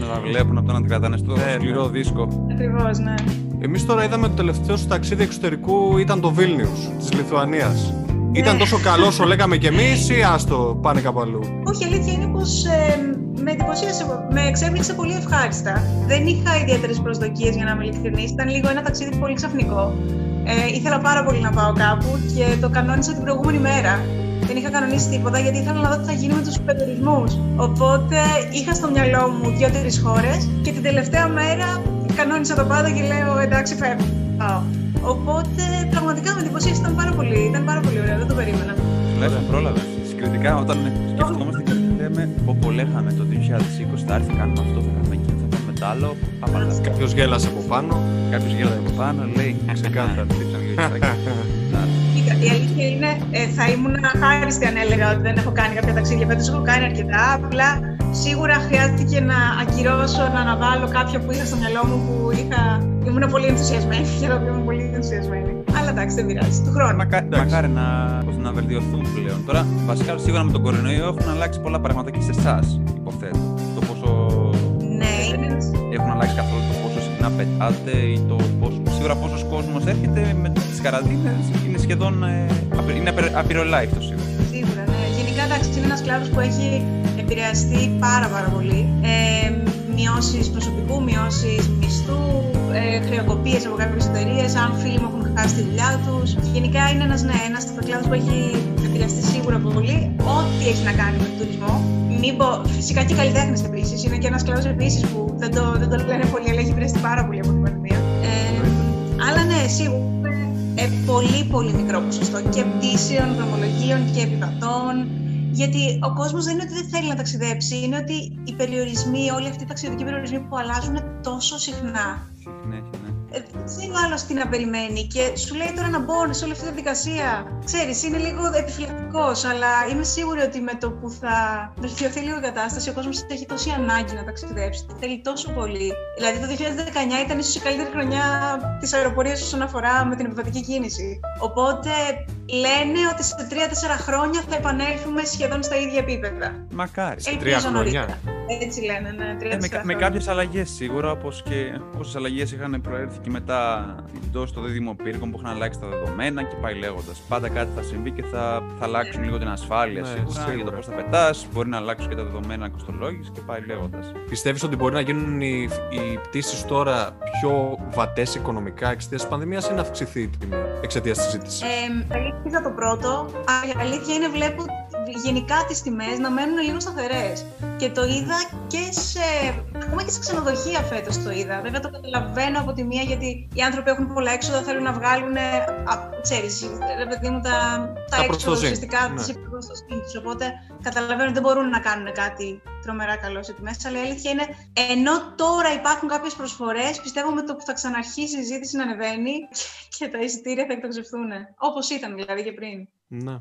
Να τα βλέπουν από το να την κρατάνε στο Ναι, σκληρό δίσκο. Ακριβώς, ναι. Εμείς τώρα είδαμε το τελευταίο σου ταξίδι εξωτερικού ήταν το Βίλνιους της Λιθουανίας. Ήταν τόσο καλό όσο λέγαμε κι εμείς ή άστο πάνε κάπου αλλού; Όχι, η αλήθεια είναι πως με εντυπωσίασε, με εξέπληξε πολύ ευχάριστα. Δεν είχα ιδιαίτερες προσδοκίες για να είμαι ειλικρινής. Ήταν λίγο ένα ταξίδι πολύ ξαφνικό. Ε, ήθελα πάρα πολύ να πάω κάπου και το κανόνισα την προηγούμενη μέρα. Δεν είχα κανονίσει τίποτα γιατί ήθελα να δω τι θα γίνει με τους περιορισμούς. Οπότε είχα στο μυαλό μου δύο-τρεις χώρες και την τελευταία μέρα κανόνισα το πάντα και λέω εντάξει, φεύγω. Οπότε πραγματικά με εντυπωσίασε ήταν πάρα πολύ, ήταν πάρα πολύ ωραίο, δεν το περίμενα. Τουλάχιστον πρόλαβε. Συγκριτικά, όταν σκεφτόμαστε και λέμε πω πολλέχαμε το 2020 θα έρθει, κάνουμε αυτό, θα κάνουμε εκεί, θα κάνουμε τ' άλλο. Απαλά. Κάποιος γέλασε από πάνω. Κάποιος γέλασε από πάνω, λέει ξεκάθαρα τι ήταν Κοίτα, η αλήθεια είναι, ε, θα ήμουν χάριστη αν έλεγα ότι δεν έχω κάνει κάποια ταξίδια. Φέτος έχω κάνει αρκετά. Απλά σίγουρα χρειάστηκε να ακυρώσω, να αναβάλω κάποια που είχα στο μυαλό μου που είχα. Ήμουν πολύ ενθουσιασμένη για το οποίο ήμουν πολύ ενθουσιασμένη. Αλλά εντάξει, δεν πειράζει. Του χρόνου. Μακά, μακάρι να, πώς να βελτιωθούν πλέον. Τώρα, βασικά σίγουρα με τον κορονοϊό έχουν αλλάξει πολλά πράγματα και σε εσάς, υποθέτω. Το πόσο. Ναι, είναι. Έχουν αλλάξει καθόλου το πόσο συχνά πετάτε ή το πόσο. Σίγουρα πόσος κόσμος έρχεται με τις καραντίνες είναι σχεδόν. Ε, απει- είναι απειροελάχιστος σίγουρα. Σίγουρα, ναι. Γενικά, εντάξει, είναι ένας κλάδος που έχει επηρεαστεί πάρα, πάρα πολύ. Ε, μειώσεις προσωπικού, μειώσεις μισθού, ε, χρεοκοπίες από κάποιες εταιρείες, αν φίλοι μου έχουν χάσει τη δουλειά τους. Γενικά είναι ένας ναι, ένας κλάδο που έχει επηρεαστεί σίγουρα πολύ. Ό,τι έχει να κάνει με τον τουρισμό. Μην πω, φυσικά και οι καλλιτέχνες επίσης. Είναι και ένας κλάδος επίσης που δεν το, δεν το λένε πολύ, αλλά έχει επηρεαστεί πάρα πολύ από την πανδημία. Ε, αλλά ναι, σίγουρα ε, πολύ πολύ μικρό ποσοστό και πτήσεων, δρομολογίων και επιβατών. Γιατί ο κόσμος δεν είναι ότι δεν θέλει να ταξιδέψει, είναι ότι οι περιορισμοί, όλοι αυτοί οι ταξιδιωτικοί περιορισμοί που αλλάζουν τόσο συχνά. Συνέχεια, ναι. Ε, δεν ξέρει ο άλλο τι να περιμένει και σου λέει τώρα να μπω σε όλη αυτή τη διαδικασία. Ξέρεις, είναι λίγο επιφυλακτικό, αλλά είμαι σίγουρη ότι με το που θα βελτιωθεί λίγο η κατάσταση, ο κόσμος έχει τόση ανάγκη να ταξιδέψει. Θέλει τόσο πολύ. Δηλαδή, το 2019 ήταν ίσως η καλύτερη χρονιά της αεροπορίας όσον αφορά με την επιβατική κίνηση. Οπότε λένε ότι σε 3-4 χρόνια θα επανέλθουμε σχεδόν στα ίδια επίπεδα. Μακάρι. Ελπίζω τρία χρόνια. νωρίτερα. Έτσι λένε, ναι, 3-4 Ε, με, με χρόνια. κάποιες αλλαγές σίγουρα, όπως και όσες αλλαγές είχαν προέρθει και μετά την πτώση των δίδυμων πύργων που είχαν αλλάξει τα δεδομένα και πάει λέγοντας. Πάντα κάτι θα συμβεί και θα, θα αλλάξουν λίγο την ασφάλεια Ναι, σίγουρα, σίγουρα. για το πώς θα πετάς. Μπορεί να αλλάξουν και τα δεδομένα κοστολόγησης και πάει λέγοντας. Πιστεύεις ότι μπορεί να γίνουν οι, οι πτήσεις τώρα πιο βατές οικονομικά εξαιτίας της πανδημίας ή να αυξηθεί η τιμή εξαιτίας της συζήτησης; Ε, αλήθεια το πρώτο, αλλά η αλήθεια είναι βλέπω γενικά τις τιμές να μένουν λίγο σταθερές. Και το είδα και σε, ακόμα και σε ξενοδοχεία φέτος το είδα. Βέβαια το καταλαβαίνω από τη μία γιατί οι άνθρωποι έχουν πολλά έξοδα, θέλουν να βγάλουν, α, ξέρεις, ρε παιδί μου, τα, τα, Τα έξοδα προστοζήν, ουσιαστικά ναι. τις υπηρεσίες στο σπίτι τους. Οπότε καταλαβαίνω ότι δεν μπορούν να κάνουν κάτι τρομερά καλό σε τιμές. Αλλά η αλήθεια είναι, ενώ τώρα υπάρχουν κάποιες προσφορές, πιστεύω με το που θα ξαναρχίσει η συζήτηση να ανεβαίνει και τα εισιτήρια θα εκτοξευθούν. Όπως ήταν δηλαδή και πριν. Ναι.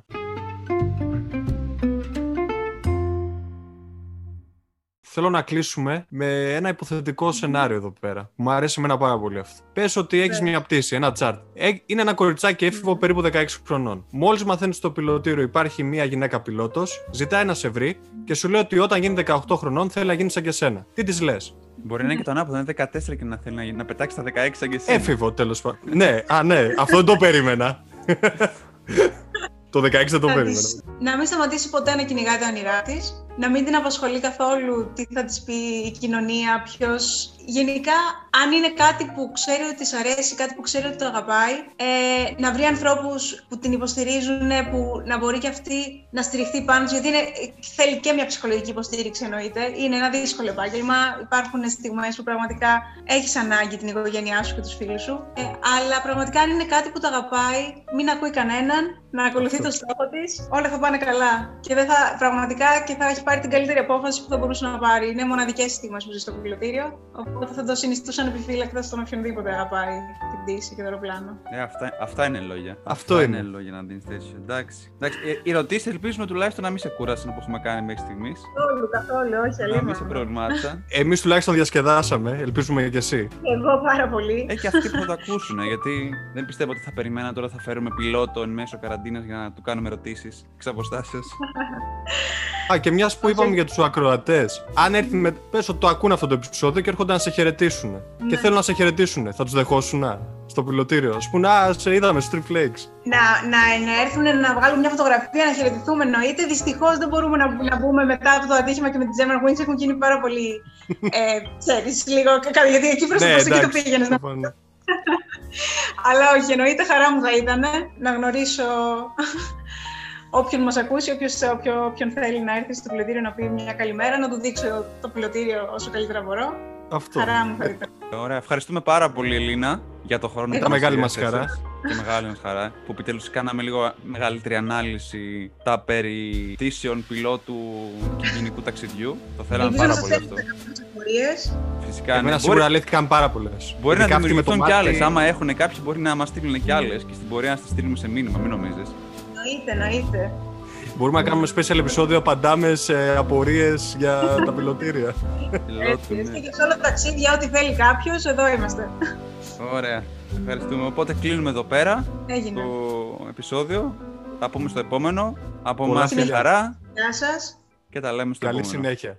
Θέλω να κλείσουμε με ένα υποθετικό σενάριο εδώ πέρα. Μου αρέσει εμένα πάρα πολύ αυτό. Πες ότι έχεις Ναι. μια πτήση, ένα τσάρτ. Ε, Είναι ένα κοριτσάκι έφηβο περίπου 16 χρονών. Μόλις μαθαίνεις στο πιλωτήριο υπάρχει μια γυναίκα πιλότος, ζητάει να σε βρει και σου λέει ότι όταν γίνει 18 χρονών θέλει να γίνει σαν και σένα. Τι της λες; Μπορεί να είναι και το ανάποδο, να είναι 14 και να θέλει να, να πετάξει τα 16 σαν και εσύ. Έφηβο τέλος πάντων. ναι, α, ναι, αυτό δεν το περίμενα. το 16 δεν το Να περίμενα. της- Να μην σταματήσει ποτέ να κυνηγάει τα όνειρά της, να μην την απασχολεί καθόλου τι θα της πει η κοινωνία, ποιος. Γενικά, αν είναι κάτι που ξέρει ότι της αρέσει, κάτι που ξέρει ότι το αγαπάει, ε, να βρει ανθρώπους που την υποστηρίζουν, που να μπορεί και αυτή να στηριχθεί πάνω της, γιατί είναι, θέλει και μια ψυχολογική υποστήριξη εννοείται. Είναι ένα δύσκολο επάγγελμα. Υπάρχουν στιγμές που πραγματικά έχεις ανάγκη την οικογένειά σου και τους φίλους σου. Ε, αλλά πραγματικά αν είναι κάτι που το αγαπάει, μην ακούει κανέναν, να ακολουθεί το στόχο της, όλα θα πάνε καλά. Και δεν θα, πραγματικά και θα έχει πάρει την καλύτερη απόφαση που θα μπορούσε να πάρει. Είναι μοναδικές στιγμές που ζει στο πιλωτήριο. Οπότε θα το συνιστούσαν επιφύλακτα στον οποιονδήποτε αγαπάει την πτήση και το αεροπλάνο. Ε, αυτά, αυτά είναι λόγια. Αυτό αυτά είναι. λόγια να δίνει τέτοιο. Εντάξει. Εντάξει. Ε, οι ερωτήσεις ελπίζουμε τουλάχιστον να μην σε κούρασαν που έχουμε κάνει μέχρι στιγμής. Καθόλου, καθόλου, όχι Να μην σε προβλημάτισαν. Εμείς τουλάχιστον διασκεδάσαμε, ελπίζουμε και εσύ. Εγώ πάρα πολύ. Ε, και αυτοί που θα το ακούσουν, γιατί δεν πιστεύω ότι θα περιμέναν τώρα θα φέρουμε πιλότο εν μέσω καραντίνας για να του κάνουμε ερωτήσεις εξ αποστάσεως. Α, και μια που είπαμε για τους ακροατές, αν έρθει με. Πες ότι το ακούν αυτό το επεισόδιο και έρχονται να σε χαιρετήσουν. Και Ναι. θέλουν να σε χαιρετήσουν. Θα τους δεχόσουν α, στο πιλωτήριο. Α πούμε, Α, σε είδαμε στο Street Flakes. Να, να, να έρθουν να βγάλουν μια φωτογραφία, να χαιρετηθούμε εννοείται. Δυστυχώς δεν μπορούμε να, να μπούμε μετά από το ατύχημα και με την German Wings έχουν γίνει πάρα πολύ. Ε, ξέρεις, λίγο. κα- Γιατί εκεί προς το μπροστά εκεί το πήγαινες. συμφωνώ. Αλλά όχι, εννοείται χαρά μου θα ήταν να γνωρίσω όποιον μας ακούσει, όποιος, όποιο, όποιον θέλει να έρθει στο πιλωτήριο να πει μια καλημέρα, να του δείξω το πιλωτήριο όσο καλύτερα μπορώ. Αυτό. Χαρά μου θα ήταν. Ωραία, ευχαριστούμε πάρα πολύ, Ελίνα, για το χρόνο Ήταν που μας μεγάλη μας διαθέσες. χαρά. Και μεγάλη μας χαρά, που επιτέλους κάναμε λίγο μεγαλύτερη ανάλυση τα περί πτήσεων, πιλότου και γενικού ταξιδιού. Το θέλαμε Ελπίζω να πάρα σας πολύ έρθουν αυτό. κάποιες απορίες. Φυσικά, ναι. Εμένα Μπορεί, σίγουρα λύθηκαν πάρα πολλές. μπορεί να δημιουργηθούν κι άλλες. Άμα έχουν κάποιοι, μπορεί να μας στείλουν κι άλλες και στην πορεία να τις στείλουμε σε μήνυμα, μην νομίζεις. Εννοείται, εννοείται. Μπορούμε να κάνουμε special επεισόδιο, απαντάμε σε απορίες για τα πιλωτήρια. Πιλότου, Έτσι, ναι. έτσι και σε όλα τα ταξίδια, ό,τι θέλει κάποιος, εδώ είμαστε. Ωραία, ευχαριστούμε. Οπότε κλείνουμε εδώ πέρα Έγινε. το επεισόδιο. Θα πούμε στο επόμενο. Από Πολλά εμάς μια φιλιά. χαρά Γεια σας. και τα λέμε στο Καλή επόμενο. συνέχεια.